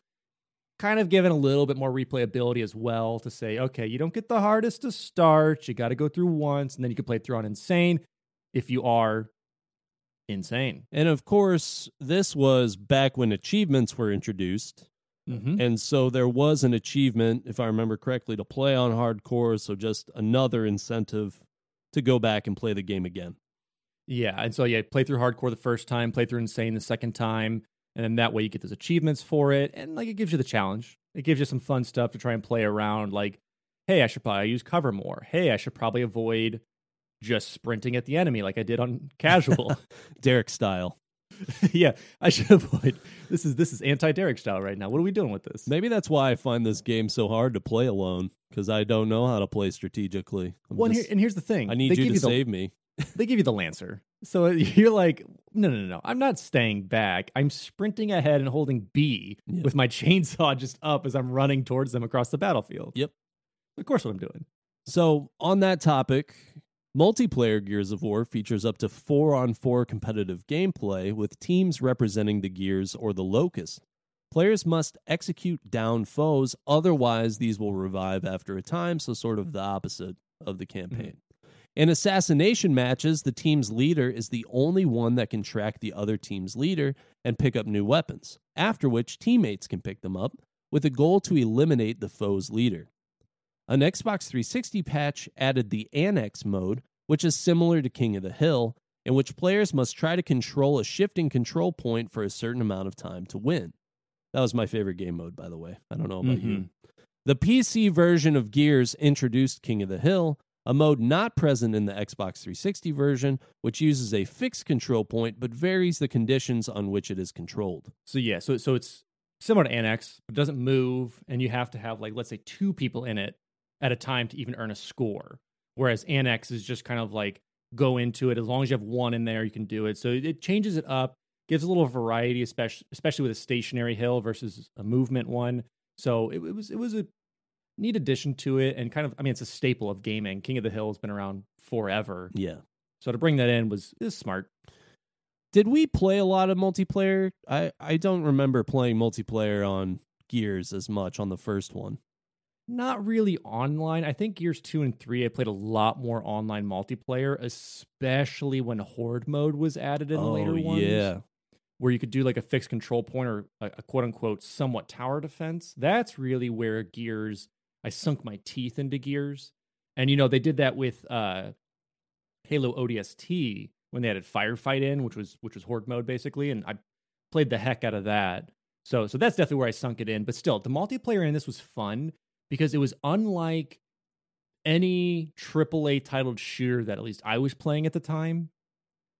kind of given a little bit more replayability as well to say, okay, you don't get the hardest to start. You got to go through once, and then you can play through on insane if you are insane. And of course, this was back when achievements were introduced. Mm-hmm. And so there was an achievement, if I remember correctly, to play on hardcore. So just another incentive to go back and play the game again. Yeah, and so yeah, play through hardcore the first time, play through insane the second time, and then that way you get those achievements for it, and like it gives you the challenge. It gives you some fun stuff to try and play around. Like, hey, I should probably use cover more. Hey, I should probably avoid just sprinting at the enemy like I did on casual. Derek style. yeah, I should avoid. This is this is anti Derek style right now. What are we doing with this? Maybe that's why I find this game so hard to play alone because I don't know how to play strategically. I'm Well, and, here, and here's the thing. I need They you give to the- save me. they give you the lancer. So uh, you're like, no, no, no, no. I'm not staying back. I'm sprinting ahead and holding B Yeah. with my chainsaw just up as I'm running towards them across the battlefield. Yep. Of course, what I'm doing. So, on that topic, multiplayer Gears of War features up to four on four competitive gameplay with teams representing the Gears or the Locust. Players must execute down foes, otherwise, these will revive after a time, so, sort of the opposite of the campaign. Mm-hmm. In assassination matches, the team's leader is the only one that can track the other team's leader and pick up new weapons, after which teammates can pick them up, with a goal to eliminate the foe's leader. An Xbox 360 patch added the Annex mode, which is similar to King of the Hill, in which players must try to control a shifting control point for a certain amount of time to win. That was my favorite game mode, by the way. I don't know about you. Mm-hmm. The PC version of Gears introduced King of the Hill, a mode not present in the Xbox 360 version, which uses a fixed control point but varies the conditions on which it is controlled. So yeah, so so it's similar to Annex, but doesn't move, and you have to have like let's say two people in it at a time to even earn a score. Whereas Annex is just kind of like go into it. As long as you have one in there, you can do it. So it changes it up, gives a little variety, especially especially with a stationary hill versus a movement one. So it, it was it was a neat addition to it, and kind of I mean it's a staple of gaming. King of the Hill has been around forever. Yeah. So to bring that in was is smart. Did we play a lot of multiplayer? I I don't remember playing multiplayer on Gears as much on the first one. Not really online. I think Gears 2 and 3, I played a lot more online multiplayer, especially when Horde mode was added in the oh, later ones. Yeah. Where you could do like a fixed control point or a, a quote unquote somewhat tower defense. That's really where Gears, I sunk my teeth into Gears. And, you know, they did that with uh, Halo ODST when they added firefight in, which was which was horde mode basically, and I played the heck out of that. So so that's definitely where I sunk it in. But still, the multiplayer in this was fun because it was unlike any AAA titled shooter that at least I was playing at the time,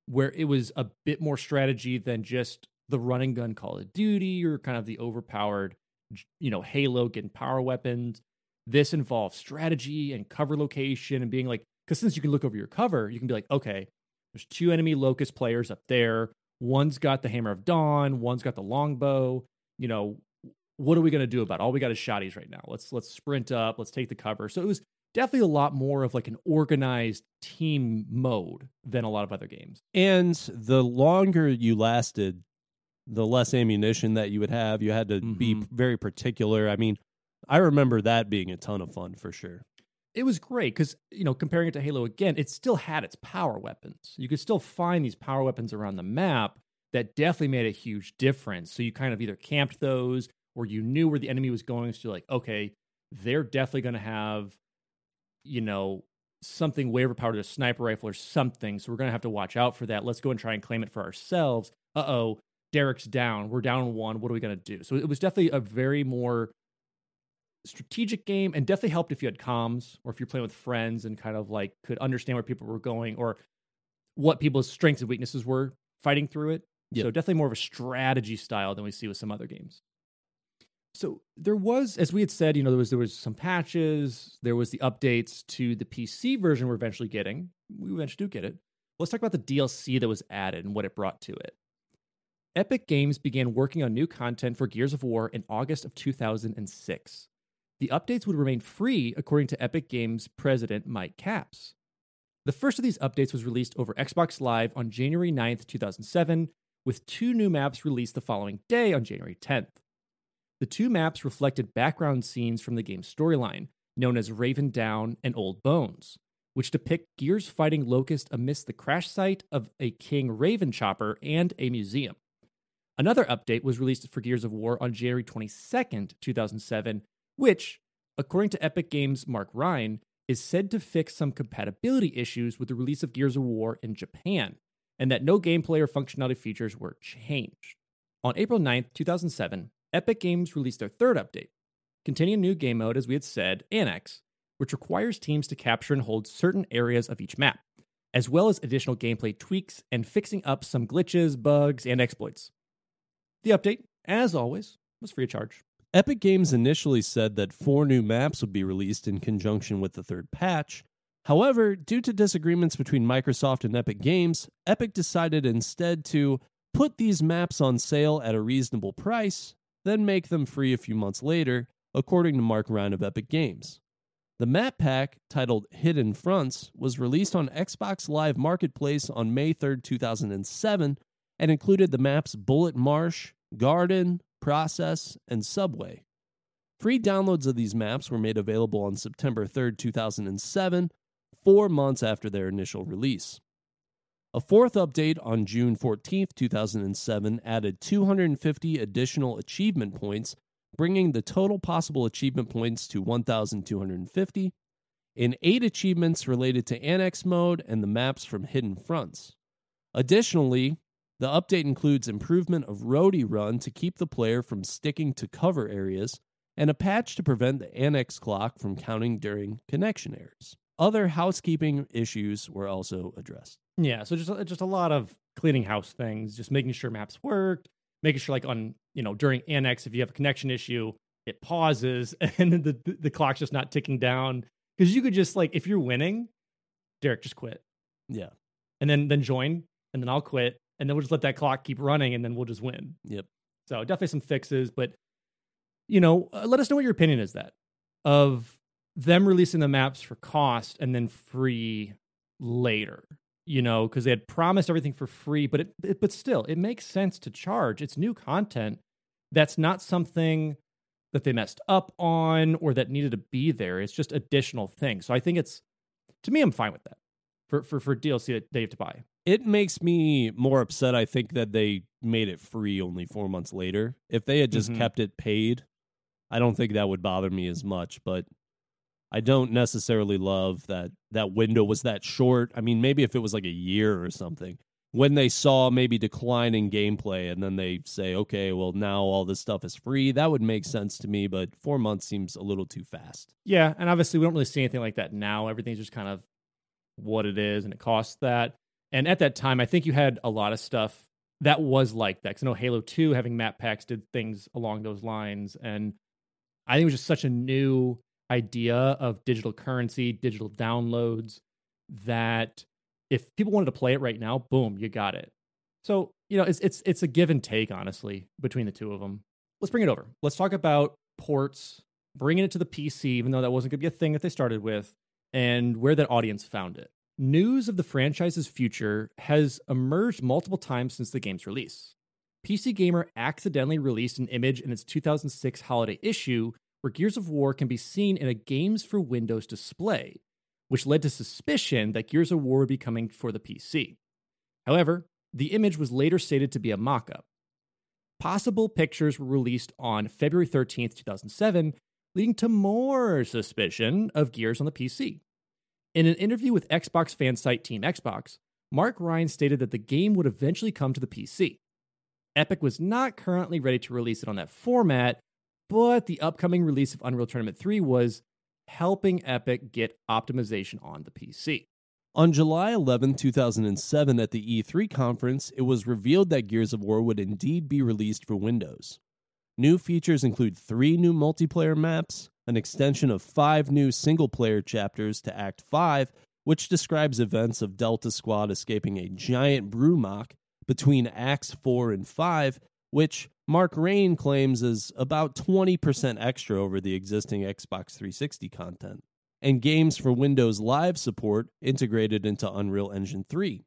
where it was a bit more strategy than just the run and gun Call of Duty or kind of the overpowered, you know, Halo getting power weapons. This involves strategy and cover location and being like, because since you can look over your cover, you can be like, okay, there's two enemy locust players up there. One's got the Hammer of Dawn, one's got the longbow. You know, what are we going to do about it? All we got is shotties right now. Let's let's sprint up, let's take the cover. So it was definitely a lot more of like an organized team mode than a lot of other games. And the longer you lasted, the less ammunition that you would have. You had to be Mhm. very particular. I mean, I remember that being a ton of fun for sure. It was great because, you know, comparing it to Halo again, it still had its power weapons. You could still find these power weapons around the map that definitely made a huge difference. So you kind of either camped those or you knew where the enemy was going. So you're like, okay, they're definitely going to have, you know, something way overpowered, a sniper rifle or something. So we're going to have to watch out for that. Let's go and try and claim it for ourselves. Uh oh, Derek's down. We're down one. What are we going to do? So it was definitely a very more strategic game and definitely helped if you had comms or if you're playing with friends and kind of like could understand where people were going or what people's strengths and weaknesses were fighting through it. Yep. So definitely more of a strategy style than we see with some other games. So there was, as we had said, you know, there was there was some patches, there was the updates to the PC version we're eventually getting. We eventually do get it. Let's talk about the DLC that was added and what it brought to it. Epic Games began working on new content for Gears of War in August of 2006. The updates would remain free, according to Epic Games president Mike Capps. The first of these updates was released over Xbox Live on January 9th, 2007, with two new maps released the following day on January 10th. The two maps reflected background scenes from the game's storyline, known as Raven Down and Old Bones, which depict Gears fighting Locust amidst the crash site of a King Raven chopper and a museum. Another update was released for Gears of War on January 22, 2007, which, according to Epic Games' Mark Rein, is said to fix some compatibility issues with the release of Gears of War in Japan, and that no gameplay or functionality features were changed. On April 9, 2007, Epic Games released their third update, containing a new game mode, as we had said, Annex, which requires teams to capture and hold certain areas of each map, as well as additional gameplay tweaks and fixing up some glitches, bugs, and exploits. The update, as always, was free of charge. Epic Games initially said that four new maps would be released in conjunction with the third patch. However, due to disagreements between Microsoft and Epic Games, Epic decided instead to put these maps on sale at a reasonable price, then make them free a few months later, according to Mark Rein of Epic Games. The map pack, titled Hidden Fronts, was released on Xbox Live Marketplace on May 3, 2007, and included the maps Bullet Marsh, Garden, Process, and Subway. Free downloads of these maps were made available on September 3, 2007, four months after their initial release. A fourth update on June 14, 2007 added 250 additional achievement points, bringing the total possible achievement points to 1,250, in eight achievements related to Annex mode and the maps from Hidden Fronts. Additionally, the update includes improvement of Roadie Run to keep the player from sticking to cover areas, and a patch to prevent the Annex clock from counting during connection errors. Other housekeeping issues were also addressed. Yeah, so just just a lot of cleaning house things, just making sure maps worked, making sure like on you know during annex if you have a connection issue, it pauses and the the clock's just not ticking down because you could just like if you're winning Derek, just quit. Yeah. And then then join, and then I'll quit, and then we'll just let that clock keep running, and then we'll just win. Yep. So definitely some fixes, but you know, uh, let us know what your opinion is that of them releasing the maps for cost and then free later. You know, because they had promised everything for free, but it, it but still, it makes sense to charge. It's new content. That's not something that they messed up on or that needed to be there. It's just additional things. So I think it's to me, I'm fine with that for for for DLC that they have to buy. It makes me more upset. I think that they made it free only four months later. If they had just Mhm. kept it paid, I don't think that would bother me as much. But I don't necessarily love that that window was that short. I mean, maybe if it was like a year or something, when they saw maybe declining gameplay, and then they say, okay, well now all this stuff is free, that would make sense to me. But four months seems a little too fast. Yeah, and obviously we don't really see anything like that now. Everything's just kind of what it is, and it costs that. And at that time, I think you had a lot of stuff that was like that. Because I know Halo Two having map packs did things along those lines, and I think it was just such a new idea of digital currency, digital downloads that if people wanted to play it right now, boom, you got it. So you know, it's it's it's a give and take, honestly, between the two of them. Let's bring it over. Let's talk about ports, bringing it to the PC, even though that wasn't going to be a thing that they started with, and where that audience found it. News of the franchise's future has emerged multiple times since the game's release. PC Gamer accidentally released an image in its 2006 holiday issue where Gears of War can be seen in a Games for Windows display, which led to suspicion that Gears of War would be coming for the PC. However, the image was later stated to be a mock up. Possible pictures were released on February 13th, 2007, leading to more suspicion of Gears on the PC. In an interview with Xbox fan site Team Xbox, Mark Rein stated that the game would eventually come to the PC. Epic was not currently ready to release it on that format, but the upcoming release of Unreal Tournament 3 was helping Epic get optimization on the PC. On July 11, 2007, at the E3 conference, it was revealed that Gears of War would indeed be released for Windows. New features include three new multiplayer maps, an extension of five new single player chapters to Act 5, which describes events of Delta Squad escaping a giant Brumak between Acts 4 and 5, which Mark Rein claims is about 20% extra over the existing Xbox 360 content, and games for Windows Live support integrated into Unreal Engine 3.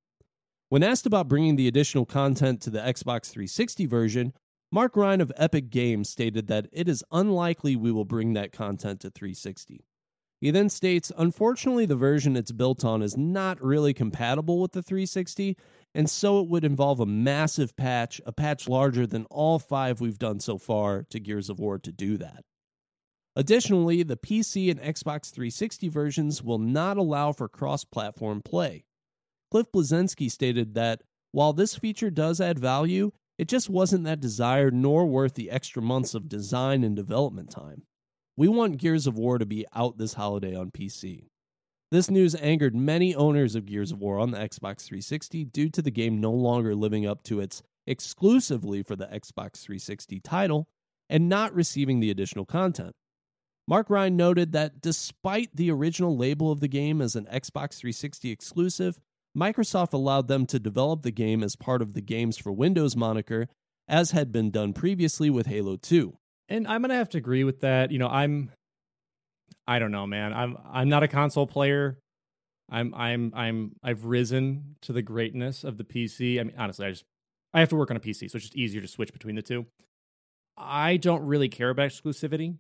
When asked about bringing the additional content to the Xbox 360 version, Mark Rein of Epic Games stated that it is unlikely we will bring that content to 360. He then states, unfortunately, the version it's built on is not really compatible with the 360, and so it would involve a massive patch, a patch larger than all five we've done so far to Gears of War to do that. Additionally, the PC and Xbox 360 versions will not allow for cross platform play. Cliff Bleszinski stated that while this feature does add value, it just wasn't that desired nor worth the extra months of design and development time. We want Gears of War to be out this holiday on PC. This news angered many owners of Gears of War on the Xbox 360 due to the game no longer living up to its exclusively for the Xbox 360 title and not receiving the additional content. Mark Rein noted that despite the original label of the game as an Xbox 360 exclusive, Microsoft allowed them to develop the game as part of the Games for Windows moniker, as had been done previously with Halo 2. And I'm gonna have to agree with that. You know, I'm I don't know, man. I'm I'm not a console player. I'm I'm I'm I've risen to the greatness of the PC. I mean, honestly, I just I have to work on a PC, so it's just easier to switch between the two. I don't really care about exclusivity.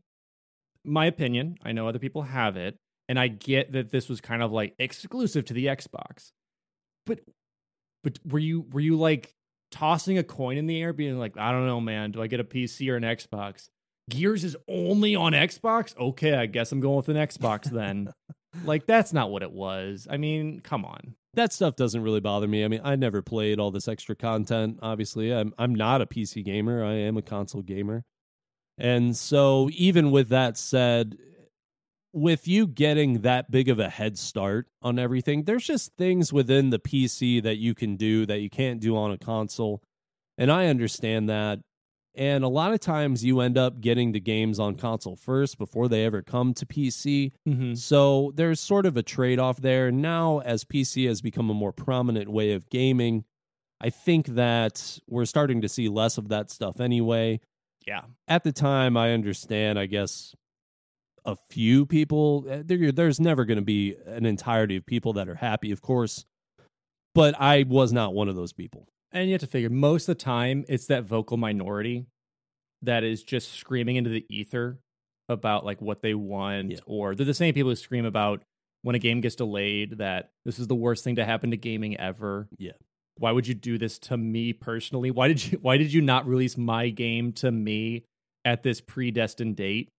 My opinion, I know other people have it, and I get that this was kind of like exclusive to the Xbox. But but were you were you like tossing a coin in the air being like, I don't know, man, do I get a PC or an Xbox? Gears is only on Xbox? Okay, I guess I'm going with an Xbox then. like that's not what it was. I mean, come on. That stuff doesn't really bother me. I mean, I never played all this extra content. Obviously, I'm I'm not a PC gamer. I am a console gamer. And so even with that said, with you getting that big of a head start on everything, there's just things within the PC that you can do that you can't do on a console. And I understand that. And a lot of times you end up getting the games on console first before they ever come to PC. Mm-hmm. So there's sort of a trade off there. Now, as PC has become a more prominent way of gaming, I think that we're starting to see less of that stuff anyway. Yeah. At the time, I understand, I guess, a few people. uh, There, there's never going to be an entirety of people that are happy, of course. But I was not one of those people. And you have to figure most of the time it's that vocal minority that is just screaming into the ether about like what they want, Yeah. or they're the same people who scream about when a game gets delayed that this is the worst thing to happen to gaming ever. Yeah. Why would you do this to me personally? Why did you why did you not release my game to me at this predestined date?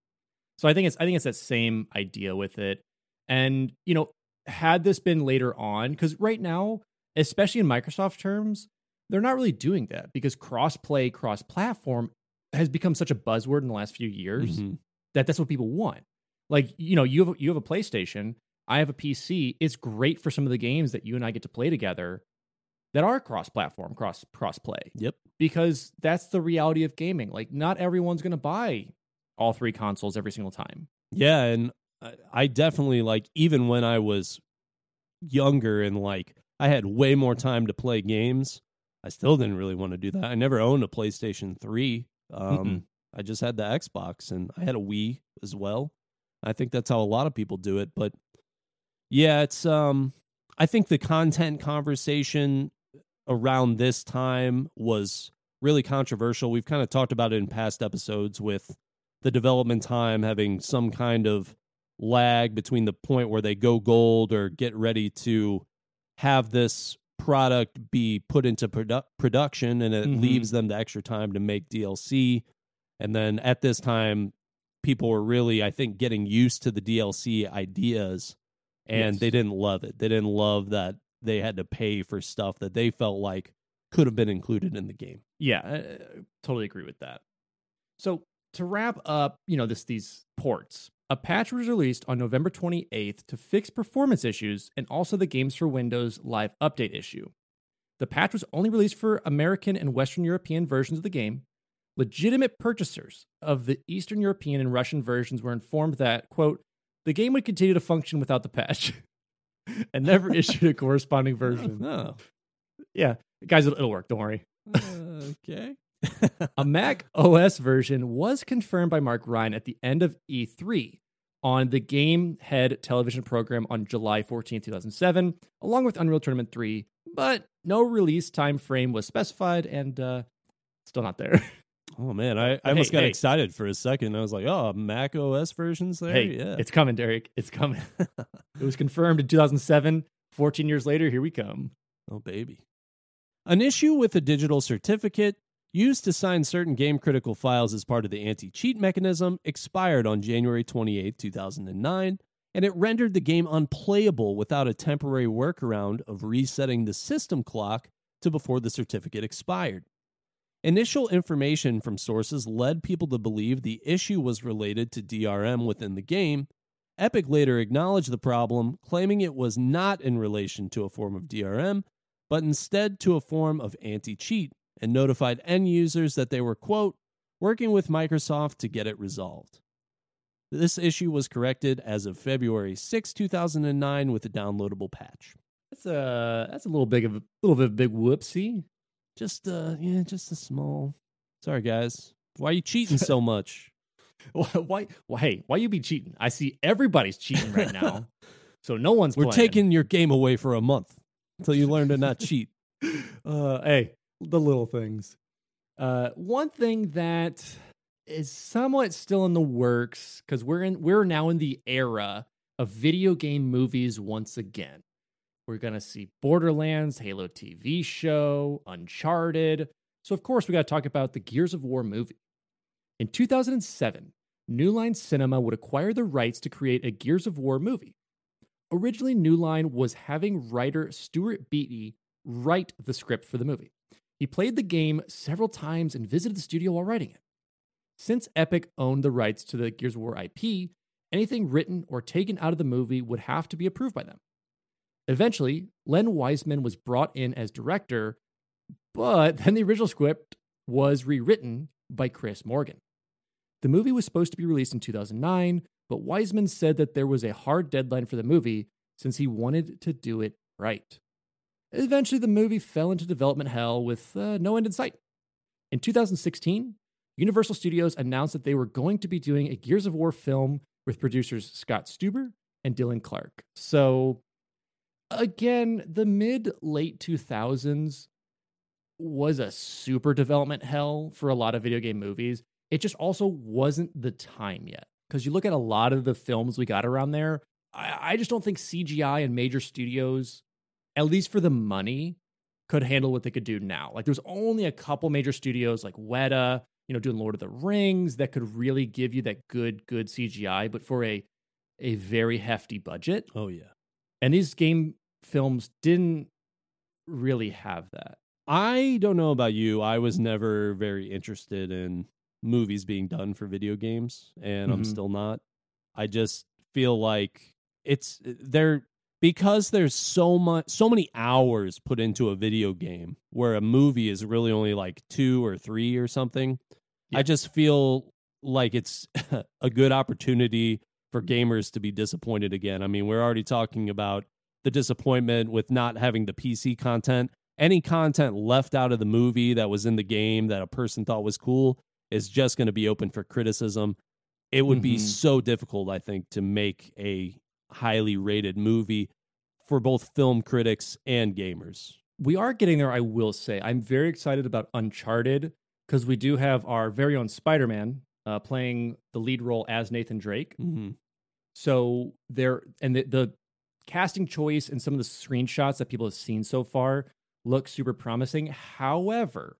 So I think it's I think it's that same idea with it. And you know, had this been later on, because right now, especially in Microsoft terms, they're not really doing that because cross-play, cross-platform has become such a buzzword in the last few years Mhm. that that's what people want. Like, you know, you have you have a PlayStation, I have a PC. It's great for some of the games that you and I get to play together that are cross-platform, cross cross-play Yep. because that's the reality of gaming. Like, not everyone's going to buy all three consoles every single time. Yeah, and I definitely like even when I was younger and like I had way more time to play games, I still didn't really want to do that. I never owned a PlayStation 3. Um. I just had the Xbox and I had a Wii as well. I think that's how a lot of people do it, but yeah, it's um I think the content conversation around this time was really controversial. We've kind of talked about it in past episodes with the development time having some kind of lag between the point where they go gold or get ready to have this product be put into produ- production and it Mhm. leaves them the extra time to make DLC and then at this time people were really I think getting used to the DLC ideas and Yes. they didn't love it. They didn't love that they had to pay for stuff that they felt like could have been included in the game. Yeah, I totally agree with that. So to wrap up, you know, this these ports, a patch was released on November 28th to fix performance issues and also the Games for Windows live update issue. The patch was only released for American and Western European versions of the game. Legitimate purchasers of the Eastern European and Russian versions were informed that, quote, the game would continue to function without the patch and never issued a corresponding version. Oh, Yeah, guys, it'll, it'll work. Don't worry. okay. A Mac OS version was confirmed by Mark Rein at the end of E3 on the Game Head television program on July 14, 2007, along with Unreal Tournament 3, but no release time frame was specified and uh, still not there. Oh man, I, I Hey, almost got hey. excited for a second. I was like, oh, Mac OS versions there? hey, yeah. it's coming, Derek. It's coming. it was confirmed in 2007. 14 years later, here we come. oh baby. An issue with a digital certificate used to sign certain game critical files as part of the anti-cheat mechanism expired on January 28, 2009, and it rendered the game unplayable without a temporary workaround of resetting the system clock to before the certificate expired. Initial information from sources led people to believe the issue was related to DRM within the game. Epic later acknowledged the problem, claiming it was not in relation to a form of DRM, but instead to a form of anti cheat, and notified end users that they were, quote, working with Microsoft to get it resolved. This issue was corrected as of February 6, 2009, with a downloadable patch. That's a that's a little big of a little bit of a big whoopsie. Just, uh, yeah, just a small. Sorry, guys. Why are you cheating so much? Why, why? Hey, why you be cheating? I see everybody's cheating right now, so no one's. We're playing. taking your game away for a month until you learn to not cheat. Uh, hey, the little things. Uh, one thing that is somewhat still in the works because we're in we're now in the era of video game movies once again. We're gonna see Borderlands, Halo TV show, Uncharted. So of course we got to talk about the Gears of War movie. In 2007, New Line Cinema would acquire the rights to create a Gears of War movie. Originally, New Line was having writer Stuart Beattie write the script for the movie. He played the game several times and visited the studio while writing it. Since Epic owned the rights to the Gears of War IP, anything written or taken out of the movie would have to be approved by them. Eventually, Len Wiseman was brought in as director, but then the original script was rewritten by Chris Morgan. The movie was supposed to be released in 2009, but Wiseman said that there was a hard deadline for the movie since he wanted to do it right. Eventually, the movie fell into development hell with uh, no end in sight. In 2016, Universal Studios announced that they were going to be doing a Gears of War film with producers Scott Stuber and Dylan Clark. So, again, the mid late 2000s was a super development hell for a lot of video game movies. It just also wasn't the time yet. Because you look at a lot of the films we got around there, I, I just don't think CGI and major studios, at least for the money, could handle what they could do now. Like there's only a couple major studios like Weta, you know, doing Lord of the Rings that could really give you that good, good CGI, but for a a very hefty budget. Oh yeah. And these game films didn't really have that. I don't know about you. I was never very interested in movies being done for video games, and mm-hmm. I'm still not. I just feel like it's there because there's so much so many hours put into a video game where a movie is really only like 2 or 3 or something. Yeah. I just feel like it's a good opportunity for gamers to be disappointed again. I mean, we're already talking about the disappointment with not having the PC content any content left out of the movie that was in the game that a person thought was cool is just going to be open for criticism. It would mm-hmm. be so difficult, I think, to make a highly rated movie for both film critics and gamers. We are getting there, I will say. I'm very excited about Uncharted because we do have our very own Spider Man uh, playing the lead role as Nathan Drake. Mm-hmm. So there, and the, the casting choice and some of the screenshots that people have seen so far look super promising. However,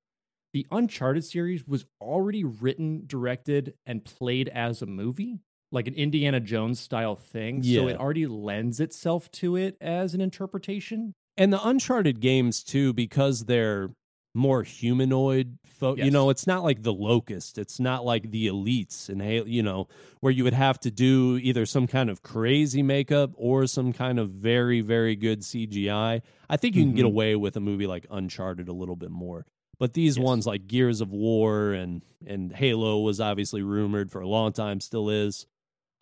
the Uncharted series was already written, directed, and played as a movie, like an Indiana Jones style thing. Yeah. So it already lends itself to it as an interpretation. And the Uncharted games, too, because they're more humanoid fo- yes. you know it's not like the locust it's not like the elites and you know where you would have to do either some kind of crazy makeup or some kind of very very good cgi i think you can mm-hmm. get away with a movie like uncharted a little bit more but these yes. ones like gears of war and and halo was obviously rumored for a long time still is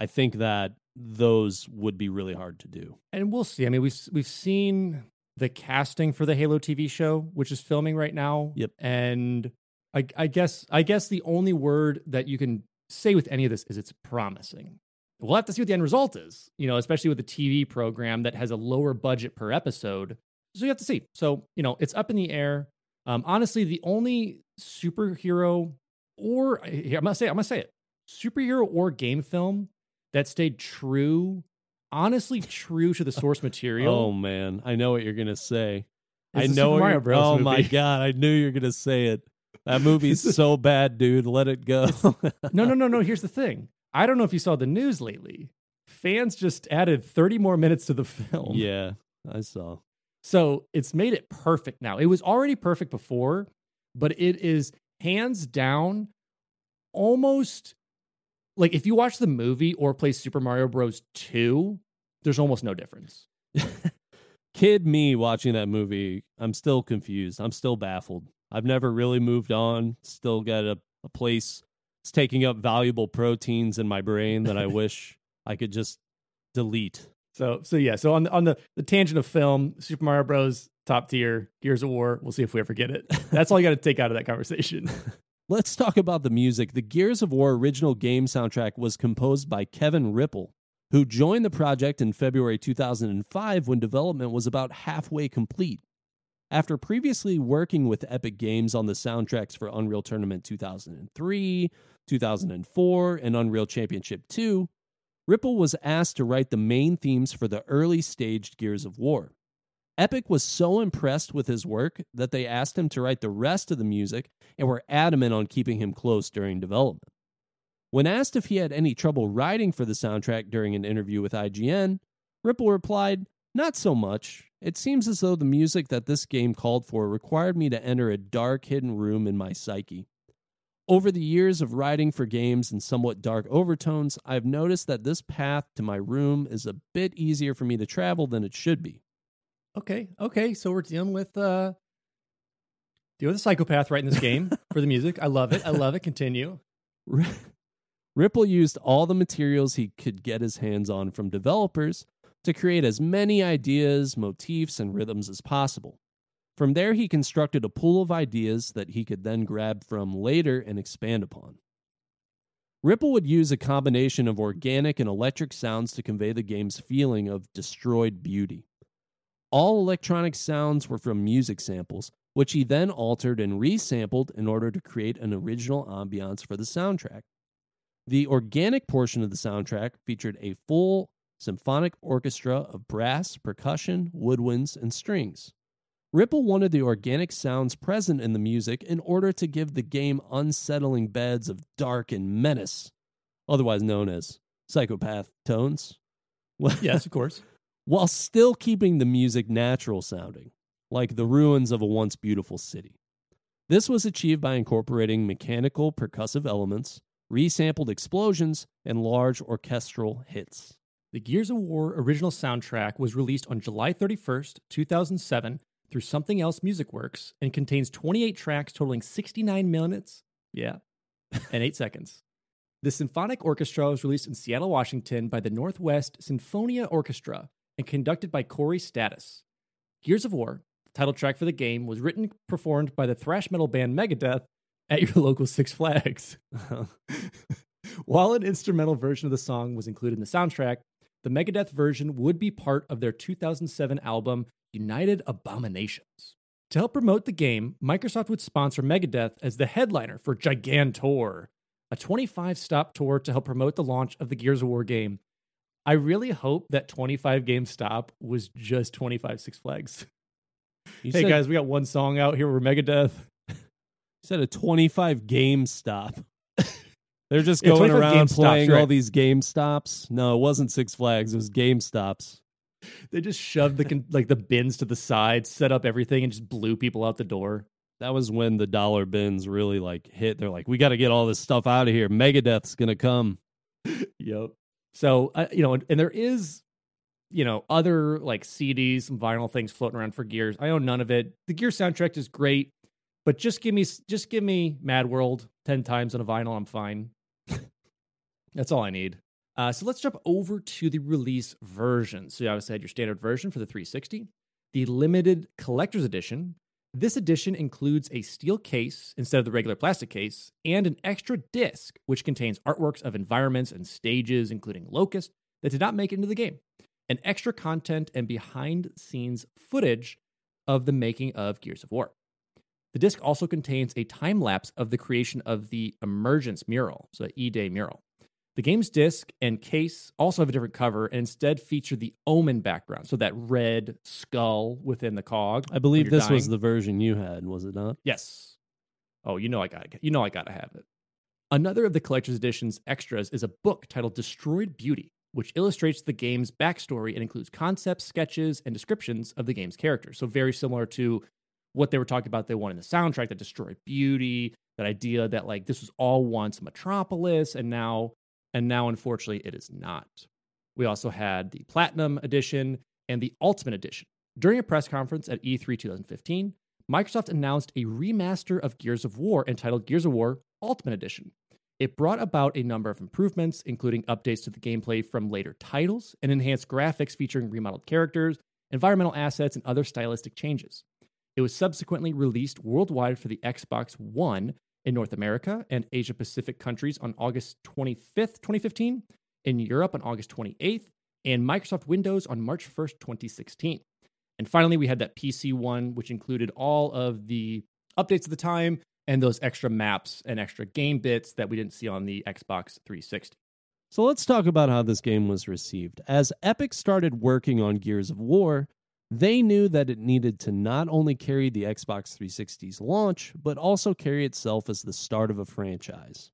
i think that those would be really hard to do and we'll see i mean we've we've seen the casting for the Halo TV show, which is filming right now. Yep. And I, I guess I guess the only word that you can say with any of this is it's promising. We'll have to see what the end result is, you know, especially with a TV program that has a lower budget per episode. So you have to see. So, you know, it's up in the air. Um, honestly, the only superhero or I'm gonna say I'm gonna say it superhero or game film that stayed true honestly true to the source material. Oh man, I know what you're gonna say. I know Mario Bros. Oh movie. my god, I knew you were gonna say it. That movie's so bad, dude. Let it go. no, no, no, no. Here's the thing. I don't know if you saw the news lately. Fans just added 30 more minutes to the film. Yeah, I saw. So it's made it perfect now. It was already perfect before, but it is hands down almost like if you watch the movie or play Super Mario Bros. 2, there's almost no difference. Kid me watching that movie, I'm still confused. I'm still baffled. I've never really moved on. Still got a, a place. It's taking up valuable proteins in my brain that I wish I could just delete. So so yeah, so on the, on the, the tangent of film, Super Mario Bros. top tier, Gears of War, we'll see if we ever get it. That's all you got to take out of that conversation. Let's talk about the music. The Gears of War original game soundtrack was composed by Kevin Riepl, who joined the project in February 2005 when development was about halfway complete. After previously working with Epic Games on the soundtracks for Unreal Tournament 2003, 2004, and Unreal Championship 2, Riepl was asked to write the main themes for the early staged Gears of War. Epic was so impressed with his work that they asked him to write the rest of the music and were adamant on keeping him close during development. When asked if he had any trouble writing for the soundtrack during an interview with IGN, Riepl replied, Not so much. It seems as though the music that this game called for required me to enter a dark, hidden room in my psyche. Over the years of writing for games in somewhat dark overtones, I've noticed that this path to my room is a bit easier for me to travel than it should be. Okay, okay. So we're dealing with uh You're the psychopath right in this game for the music. I love it. I love it. Continue. Riepl used all the materials he could get his hands on from developers to create as many ideas, motifs, and rhythms as possible. From there, he constructed a pool of ideas that he could then grab from later and expand upon. Riepl would use a combination of organic and electric sounds to convey the game's feeling of destroyed beauty. All electronic sounds were from music samples, which he then altered and resampled in order to create an original ambiance for the soundtrack. The organic portion of the soundtrack featured a full symphonic orchestra of brass, percussion, woodwinds, and strings. Riepl wanted the organic sounds present in the music in order to give the game unsettling beds of dark and menace, otherwise known as psychopath tones. yes, of course. While still keeping the music natural sounding like the ruins of a once beautiful city. This was achieved by incorporating mechanical percussive elements, resampled explosions, and large orchestral hits. The Gears of War original soundtrack was released on July 31st, 2007 through Something Else Music Works and contains 28 tracks totaling 69 minutes, yeah, and 8 seconds. The symphonic orchestra was released in Seattle, Washington by the Northwest Sinfonia Orchestra and conducted by Corey Status. Gears of War the title track for the game was written and performed by the thrash metal band Megadeth at your local Six Flags. While an instrumental version of the song was included in the soundtrack, the Megadeth version would be part of their 2007 album United Abominations. To help promote the game, Microsoft would sponsor Megadeth as the headliner for Gigantour, a 25 stop tour to help promote the launch of the Gears of War game. I really hope that 25 game stop was just 25 Six Flags. You hey said, guys, we got one song out here. We're Megadeth. You said a 25 game stop. They're just yeah, going around playing right. all these game stops. No, it wasn't Six Flags. It was Game Stops. They just shoved the like the bins to the side, set up everything, and just blew people out the door. That was when the dollar bins really like hit. They're like, we got to get all this stuff out of here. Megadeth's gonna come. yep. So uh, you know, and there is you know, other like CDs, some vinyl things floating around for Gears. I own none of it. The Gear soundtrack is great, but just give me just give me Mad World ten times on a vinyl. I'm fine. That's all I need. Uh, so let's jump over to the release version. So you obviously had your standard version for the 360, the limited collector's edition. This edition includes a steel case instead of the regular plastic case, and an extra disc which contains artworks of environments and stages, including Locust, that did not make it into the game and extra content and behind scenes footage of the making of Gears of War. The disc also contains a time lapse of the creation of the Emergence mural, so the E Day mural. The game's disc and case also have a different cover and instead feature the Omen background, so that red skull within the cog. I believe this dying. was the version you had, was it not? Yes. Oh, you know I got you know I got to have it. Another of the collector's edition's extras is a book titled Destroyed Beauty, which illustrates the game's backstory and includes concepts, sketches, and descriptions of the game's characters. So, very similar to what they were talking about, they wanted in the soundtrack that destroyed beauty, that idea that like this was all once Metropolis, and now, and now, unfortunately, it is not. We also had the Platinum Edition and the Ultimate Edition. During a press conference at E3 2015, Microsoft announced a remaster of Gears of War entitled Gears of War Ultimate Edition, it brought about a number of improvements, including updates to the gameplay from later titles and enhanced graphics featuring remodeled characters, environmental assets, and other stylistic changes. It was subsequently released worldwide for the Xbox One in North America and Asia Pacific countries on August 25th, 2015, in Europe on August 28th, and Microsoft Windows on March 1st, 2016. And finally, we had that PC one, which included all of the updates at the time and those extra maps and extra game bits that we didn't see on the Xbox 360. So let's talk about how this game was received. As Epic started working on Gears of War, they knew that it needed to not only carry the Xbox 360's launch, but also carry itself as the start of a franchise.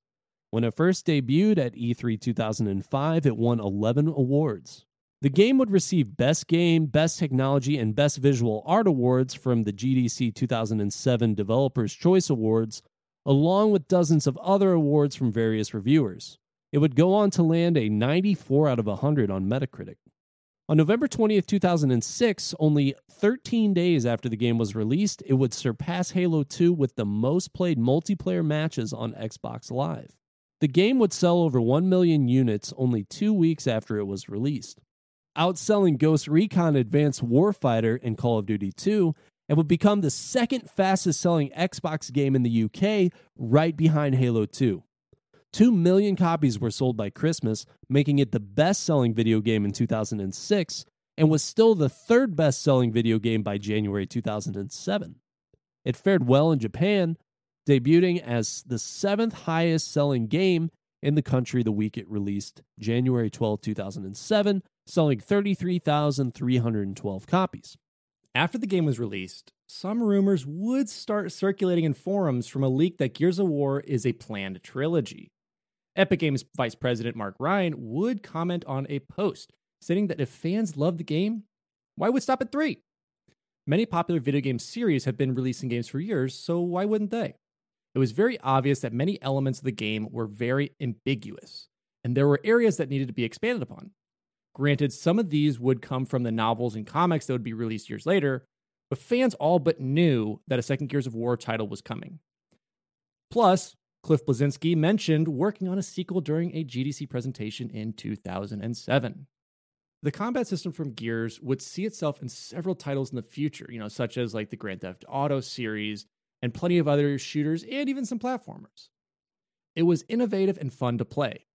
When it first debuted at E3 2005, it won 11 awards. The game would receive Best Game, Best Technology, and Best Visual Art awards from the GDC 2007 Developers' Choice Awards, along with dozens of other awards from various reviewers. It would go on to land a 94 out of 100 on Metacritic. On November 20th, 2006, only 13 days after the game was released, it would surpass Halo 2 with the most played multiplayer matches on Xbox Live. The game would sell over 1 million units only two weeks after it was released, outselling Ghost Recon Advanced Warfighter in Call of Duty 2, and would become the second fastest selling Xbox game in the UK, right behind Halo 2. 2 million copies were sold by Christmas, making it the best selling video game in 2006, and was still the third best selling video game by January 2007. It fared well in Japan, debuting as the seventh highest selling game in the country the week it released, January 12, 2007, selling 33,312 copies. After the game was released, some rumors would start circulating in forums from a leak that Gears of War is a planned trilogy. Epic Games Vice President Mark Rein would comment on a post stating that if fans love the game, why would stop at three? Many popular video game series have been releasing games for years, so why wouldn't they? It was very obvious that many elements of the game were very ambiguous, and there were areas that needed to be expanded upon. Granted, some of these would come from the novels and comics that would be released years later, but fans all but knew that a second Gears of War title was coming. Plus, Cliff Bleszinski mentioned working on a sequel during a GDC presentation in 2007. The combat system from Gears would see itself in several titles in the future, you know, such as like the Grand Theft Auto series and plenty of other shooters and even some platformers. It was innovative and fun to play.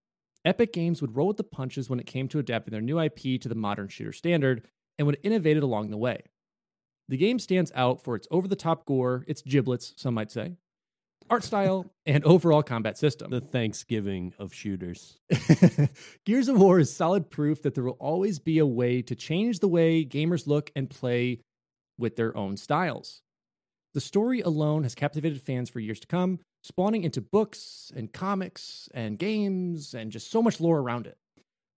Epic Games would roll with the punches when it came to adapting their new IP to the modern shooter standard and would innovate it along the way. The game stands out for its over the top gore, its giblets, some might say, art style, and overall combat system. The Thanksgiving of shooters. Gears of War is solid proof that there will always be a way to change the way gamers look and play with their own styles. The story alone has captivated fans for years to come, spawning into books and comics and games and just so much lore around it.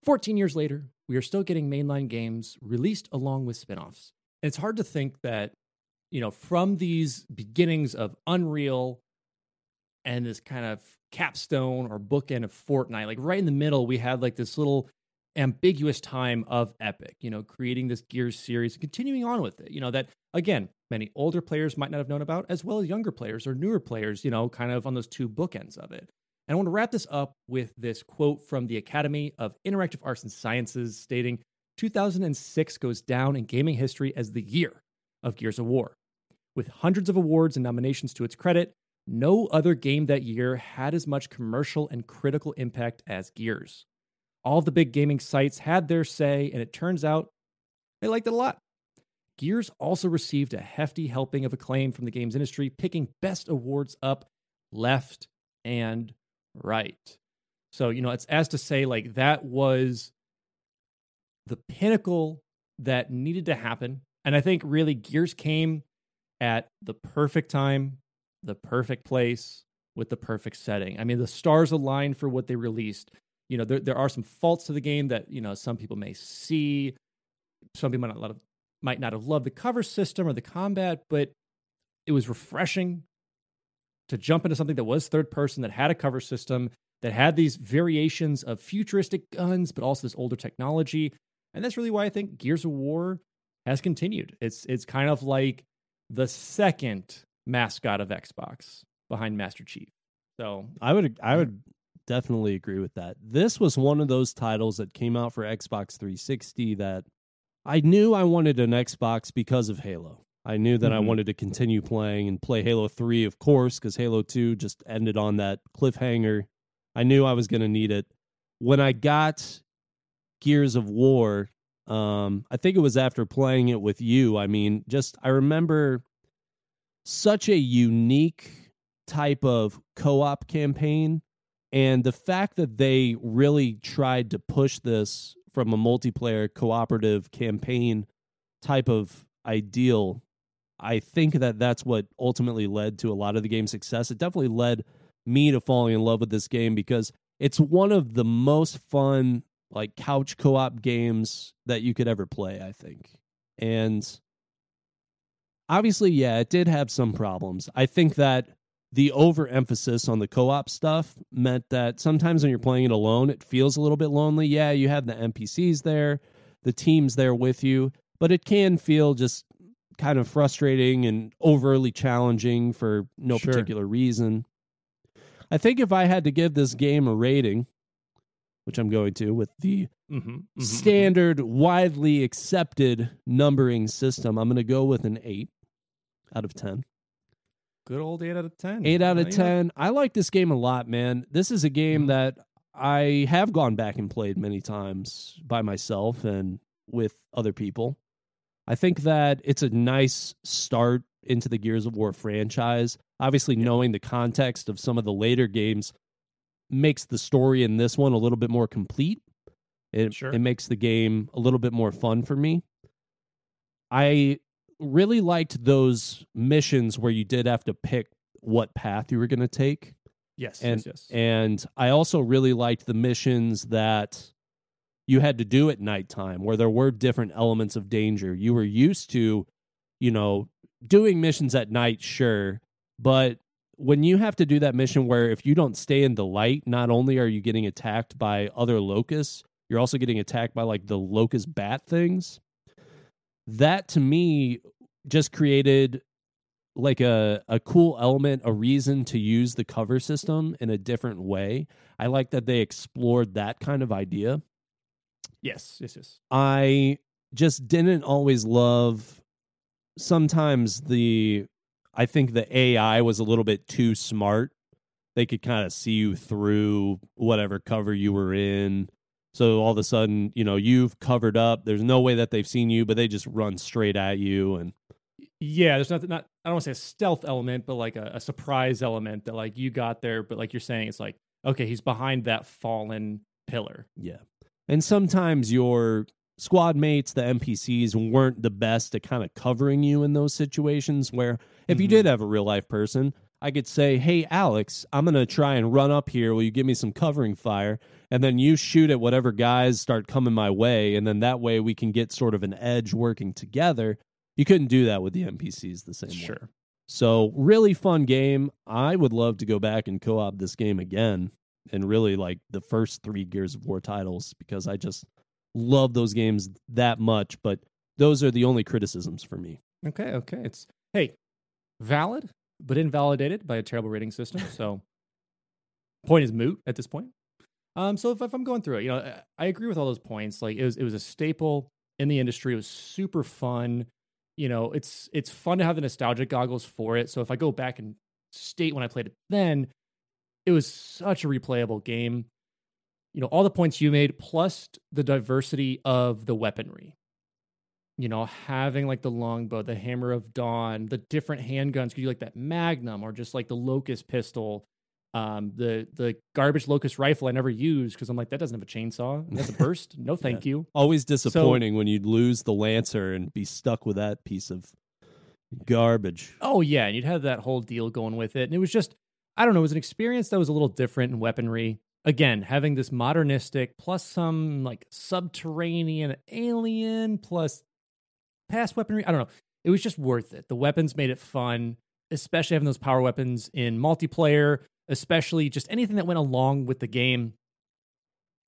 14 years later, we are still getting mainline games released along with spin offs. And it's hard to think that, you know, from these beginnings of Unreal and this kind of capstone or bookend of Fortnite. Like right in the middle, we had like this little ambiguous time of Epic, you know, creating this Gears series and continuing on with it. You know, that again, many older players might not have known about, as well as younger players or newer players, you know, kind of on those two bookends of it. And I want to wrap this up with this quote from the Academy of Interactive Arts and Sciences stating 2006 goes down in gaming history as the year of Gears of War. With hundreds of awards and nominations to its credit, no other game that year had as much commercial and critical impact as Gears. All the big gaming sites had their say, and it turns out they liked it a lot. Gears also received a hefty helping of acclaim from the games industry, picking best awards up left and right. So, you know, it's as to say, like, that was the pinnacle that needed to happen. And I think really Gears came at the perfect time the perfect place with the perfect setting. I mean, the stars aligned for what they released. You know, there there are some faults to the game that you know some people may see. Some people might not have, might not have loved the cover system or the combat, but it was refreshing to jump into something that was third person that had a cover system that had these variations of futuristic guns, but also this older technology. And that's really why I think Gears of War has continued. It's it's kind of like the second mascot of Xbox behind Master Chief. So I would I would definitely agree with that. This was one of those titles that came out for Xbox 360 that I knew I wanted an Xbox because of Halo. I knew that mm-hmm. I wanted to continue playing and play Halo 3, of course, because Halo 2 just ended on that cliffhanger. I knew I was going to need it. When I got Gears of War, um, I think it was after playing it with you. I mean, just I remember such a unique type of co-op campaign. And the fact that they really tried to push this from a multiplayer cooperative campaign type of ideal i think that that's what ultimately led to a lot of the game's success. It definitely led me to falling in love with this game because it's one of the most fun like couch co-op games that you could ever play i think. And obviously, yeah, it did have some problems. I think that the overemphasis on the co-op stuff meant that sometimes when you're playing it alone, it feels a little bit lonely. Yeah, you have the NPCs there. the team's there with you, but it can feel just kind of frustrating and overly challenging for no Sure. particular reason. I think if I had to give this game a rating, which I'm going to with the Mm-hmm. standard, widely accepted numbering system, I'm going to go with an 8 out of 10. Good old eight out of ten. Eight out of Uh, ten. I like this game a lot, man. This is a game Mhm. that I have gone back and played many times by myself and with other people. I think that it's a nice start into the Gears of War franchise. Obviously, knowing the context of some of the later games makes the story in this one a little bit more complete. It, Sure. it makes the game a little bit more fun for me. I really liked those missions where you did have to pick what path you were going to take. Yes, And yes, yes. and I also really liked the missions that you had to do at nighttime where there were different elements of danger. You were used to, you know, doing missions at night, sure, but when you have to do that mission where if you don't stay in the light, not only are you getting attacked by other locusts, you're also getting attacked by like the locust bat things. That to me just created like a a cool element, a reason to use the cover system in a different way. I like that they explored that kind of idea. yes, yes, yes. I just didn't always love sometimes the I think the AI was a little bit too smart. They could kind of see you through whatever cover you were in. So all of a sudden, you know, you've covered up. There's no way that they've seen you, but they just run straight at you and Yeah, there's nothing. Not I don't want to say a stealth element, but like a, a surprise element that like you got there, but like you're saying, it's like okay, he's behind that fallen pillar. Yeah. And sometimes your squad mates, the NPCs, weren't the best at kind of covering you in those situations where if you Mhm. did have a real life person, I could say, Hey, Alex, I'm going to try and run up here. Will you give me some covering fire? And then you shoot at whatever guys start coming my way. And then that way we can get sort of an edge working together. You couldn't do that with the NPCs the same way. Sure. So really fun game. I would love to go back and co-op this game again and really like the first three Gears of War titles because I just love those games that much. But those are the only criticisms for me. Okay, okay. It's hey, valid, but invalidated by a terrible rating system. So point is moot at this point. Um, so if, if I'm going through it, you know, I- agree with all those points. Like it was, it was a staple in the industry. It was super fun. You know, it's it's fun to have the nostalgic goggles for it. So if I go back and state when I played it then, it was such a replayable game. You know, all the points you made, plus the diversity of the weaponry you know, having like the longbow, the hammer of dawn, the different handguns, could you like that magnum or just like the locust pistol, um, the the garbage locust rifle I never used because I'm like that doesn't have a chainsaw. and That's a burst. No, thank you. Always disappointing when you'd lose the Lancer and be stuck with that piece of garbage. Oh yeah, and you'd have that whole deal going with it, and it was just I don't know, it was an experience that was a little different in weaponry. Again, having this modernistic plus some like subterranean alien plus past weaponry. I don't know. It was just worth it. The weapons made it fun, especially having those power weapons in multiplayer, especially just anything that went along with the game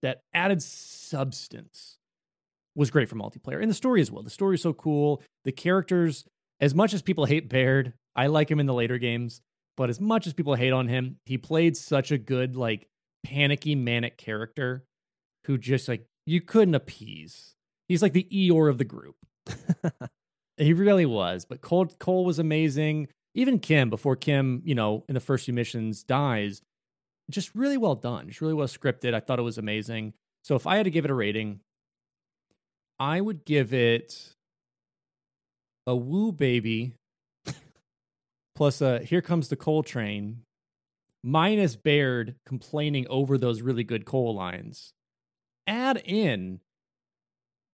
that added substance was great for multiplayer. And the story as well. The story is so cool. The characters, as much as people hate Baird, I like him in the later games, but as much as people hate on him, he played such a good, like, panicky, manic character who just, like, you couldn't appease. He's like the Eeyore of the group. he really was. But Cole, Cole was amazing. Even Kim, before Kim, you know, in the first few missions dies, just really well done. Just really well scripted. I thought it was amazing. So if I had to give it a rating, I would give it a woo baby plus a here comes the Cole Train minus Baird complaining over those really good coal lines. Add in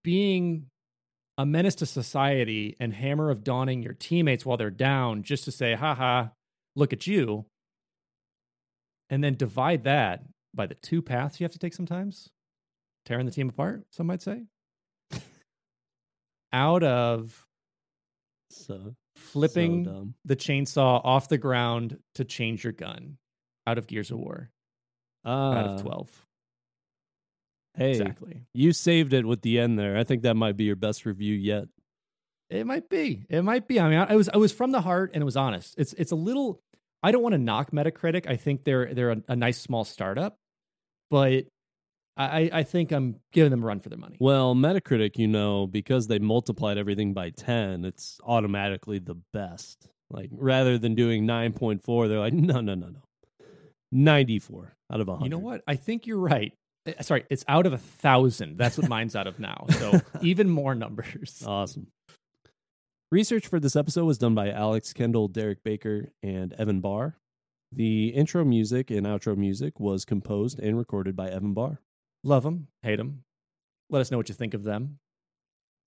being a menace to society and hammer of dawning your teammates while they're down just to say, haha, look at you. And then divide that by the two paths you have to take sometimes, tearing the team apart, some might say. Out of So flipping so the chainsaw off the ground to change your gun out of Gears of War out Uh, of 12. Hey, exactly. You saved it with the end there. I think that might be your best review yet. It might be. It might be. I mean, I was I was from the heart and it was honest. It's it's a little. I don't want to knock Metacritic. I think they're they're a, a nice small startup, but I I think I'm giving them a run for their money. Well, Metacritic, you know, because they multiplied everything by ten, it's automatically the best. Like rather than doing nine point four, they're like, no, no, no, no, ninety four out of hundred. You know what? I think you're right. Uh, Sorry, it's out of a thousand. That's what mine's out of now. So even more numbers. Awesome. Research for this episode was done by Alex Kendall, Derek Baker, and Evan Barr. The intro music and outro music was composed and recorded by Evan Barr. Love them, hate them. Let us know what you think of them.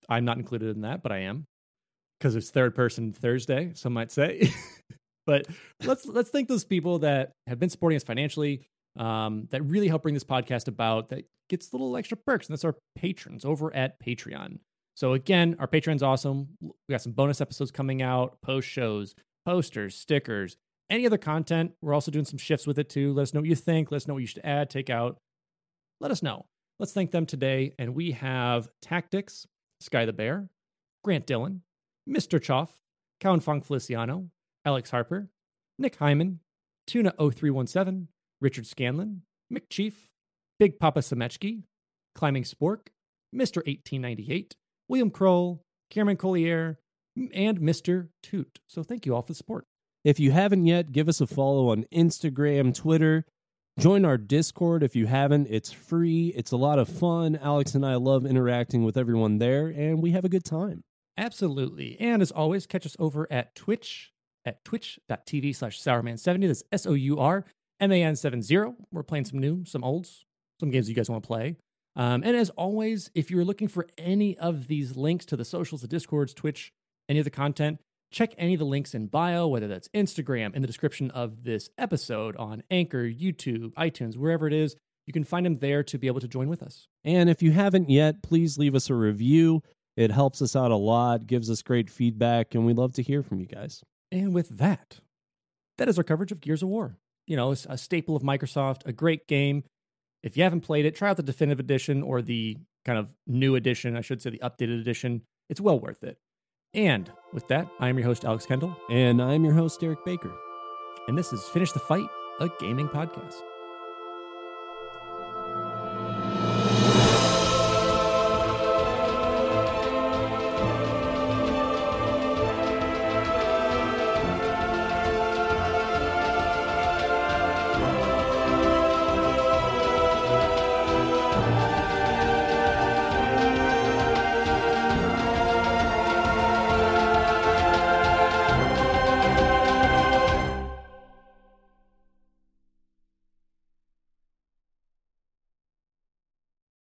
I'm not included in that, but I am because it's third person Thursday. Some might say, but let's let's thank those people that have been supporting us financially, um, that really help bring this podcast about. That gets little extra perks, and that's our patrons over at Patreon. So again, our Patreon's awesome. We got some bonus episodes coming out, post shows, posters, stickers, any other content. We're also doing some shifts with it too. Let us know what you think. Let us know what you should add, take out. Let us know. Let's thank them today. And we have Tactics, Sky the Bear, Grant Dillon, Mr. Choff, Cowan Fong Feliciano, Alex Harper, Nick Hyman, Tuna0317, Richard Scanlon, McChief, Big Papa Semechki, Climbing Spork, Mr. 1898, William Kroll, Cameron Collier, and Mr. Toot. So thank you all for the support. If you haven't yet, give us a follow on Instagram, Twitter. Join our Discord if you haven't. It's free, it's a lot of fun. Alex and I love interacting with everyone there, and we have a good time. Absolutely. And as always, catch us over at Twitch at twitch.tv slash sourman70. That's S O U R M A N 70. We're playing some new, some olds, some games you guys want to play. Um, and as always, if you're looking for any of these links to the socials, the Discords, Twitch, any of the content, check any of the links in bio, whether that's Instagram, in the description of this episode on Anchor, YouTube, iTunes, wherever it is. You can find them there to be able to join with us. And if you haven't yet, please leave us a review. It helps us out a lot, gives us great feedback, and we love to hear from you guys. And with that, that is our coverage of Gears of War. You know, it's a staple of Microsoft, a great game. If you haven't played it, try out the definitive edition or the kind of new edition, I should say the updated edition. It's well worth it. And with that, I am your host, Alex Kendall, And I'm your host, Derek Baker. and this is Finish the Fight, a gaming podcast.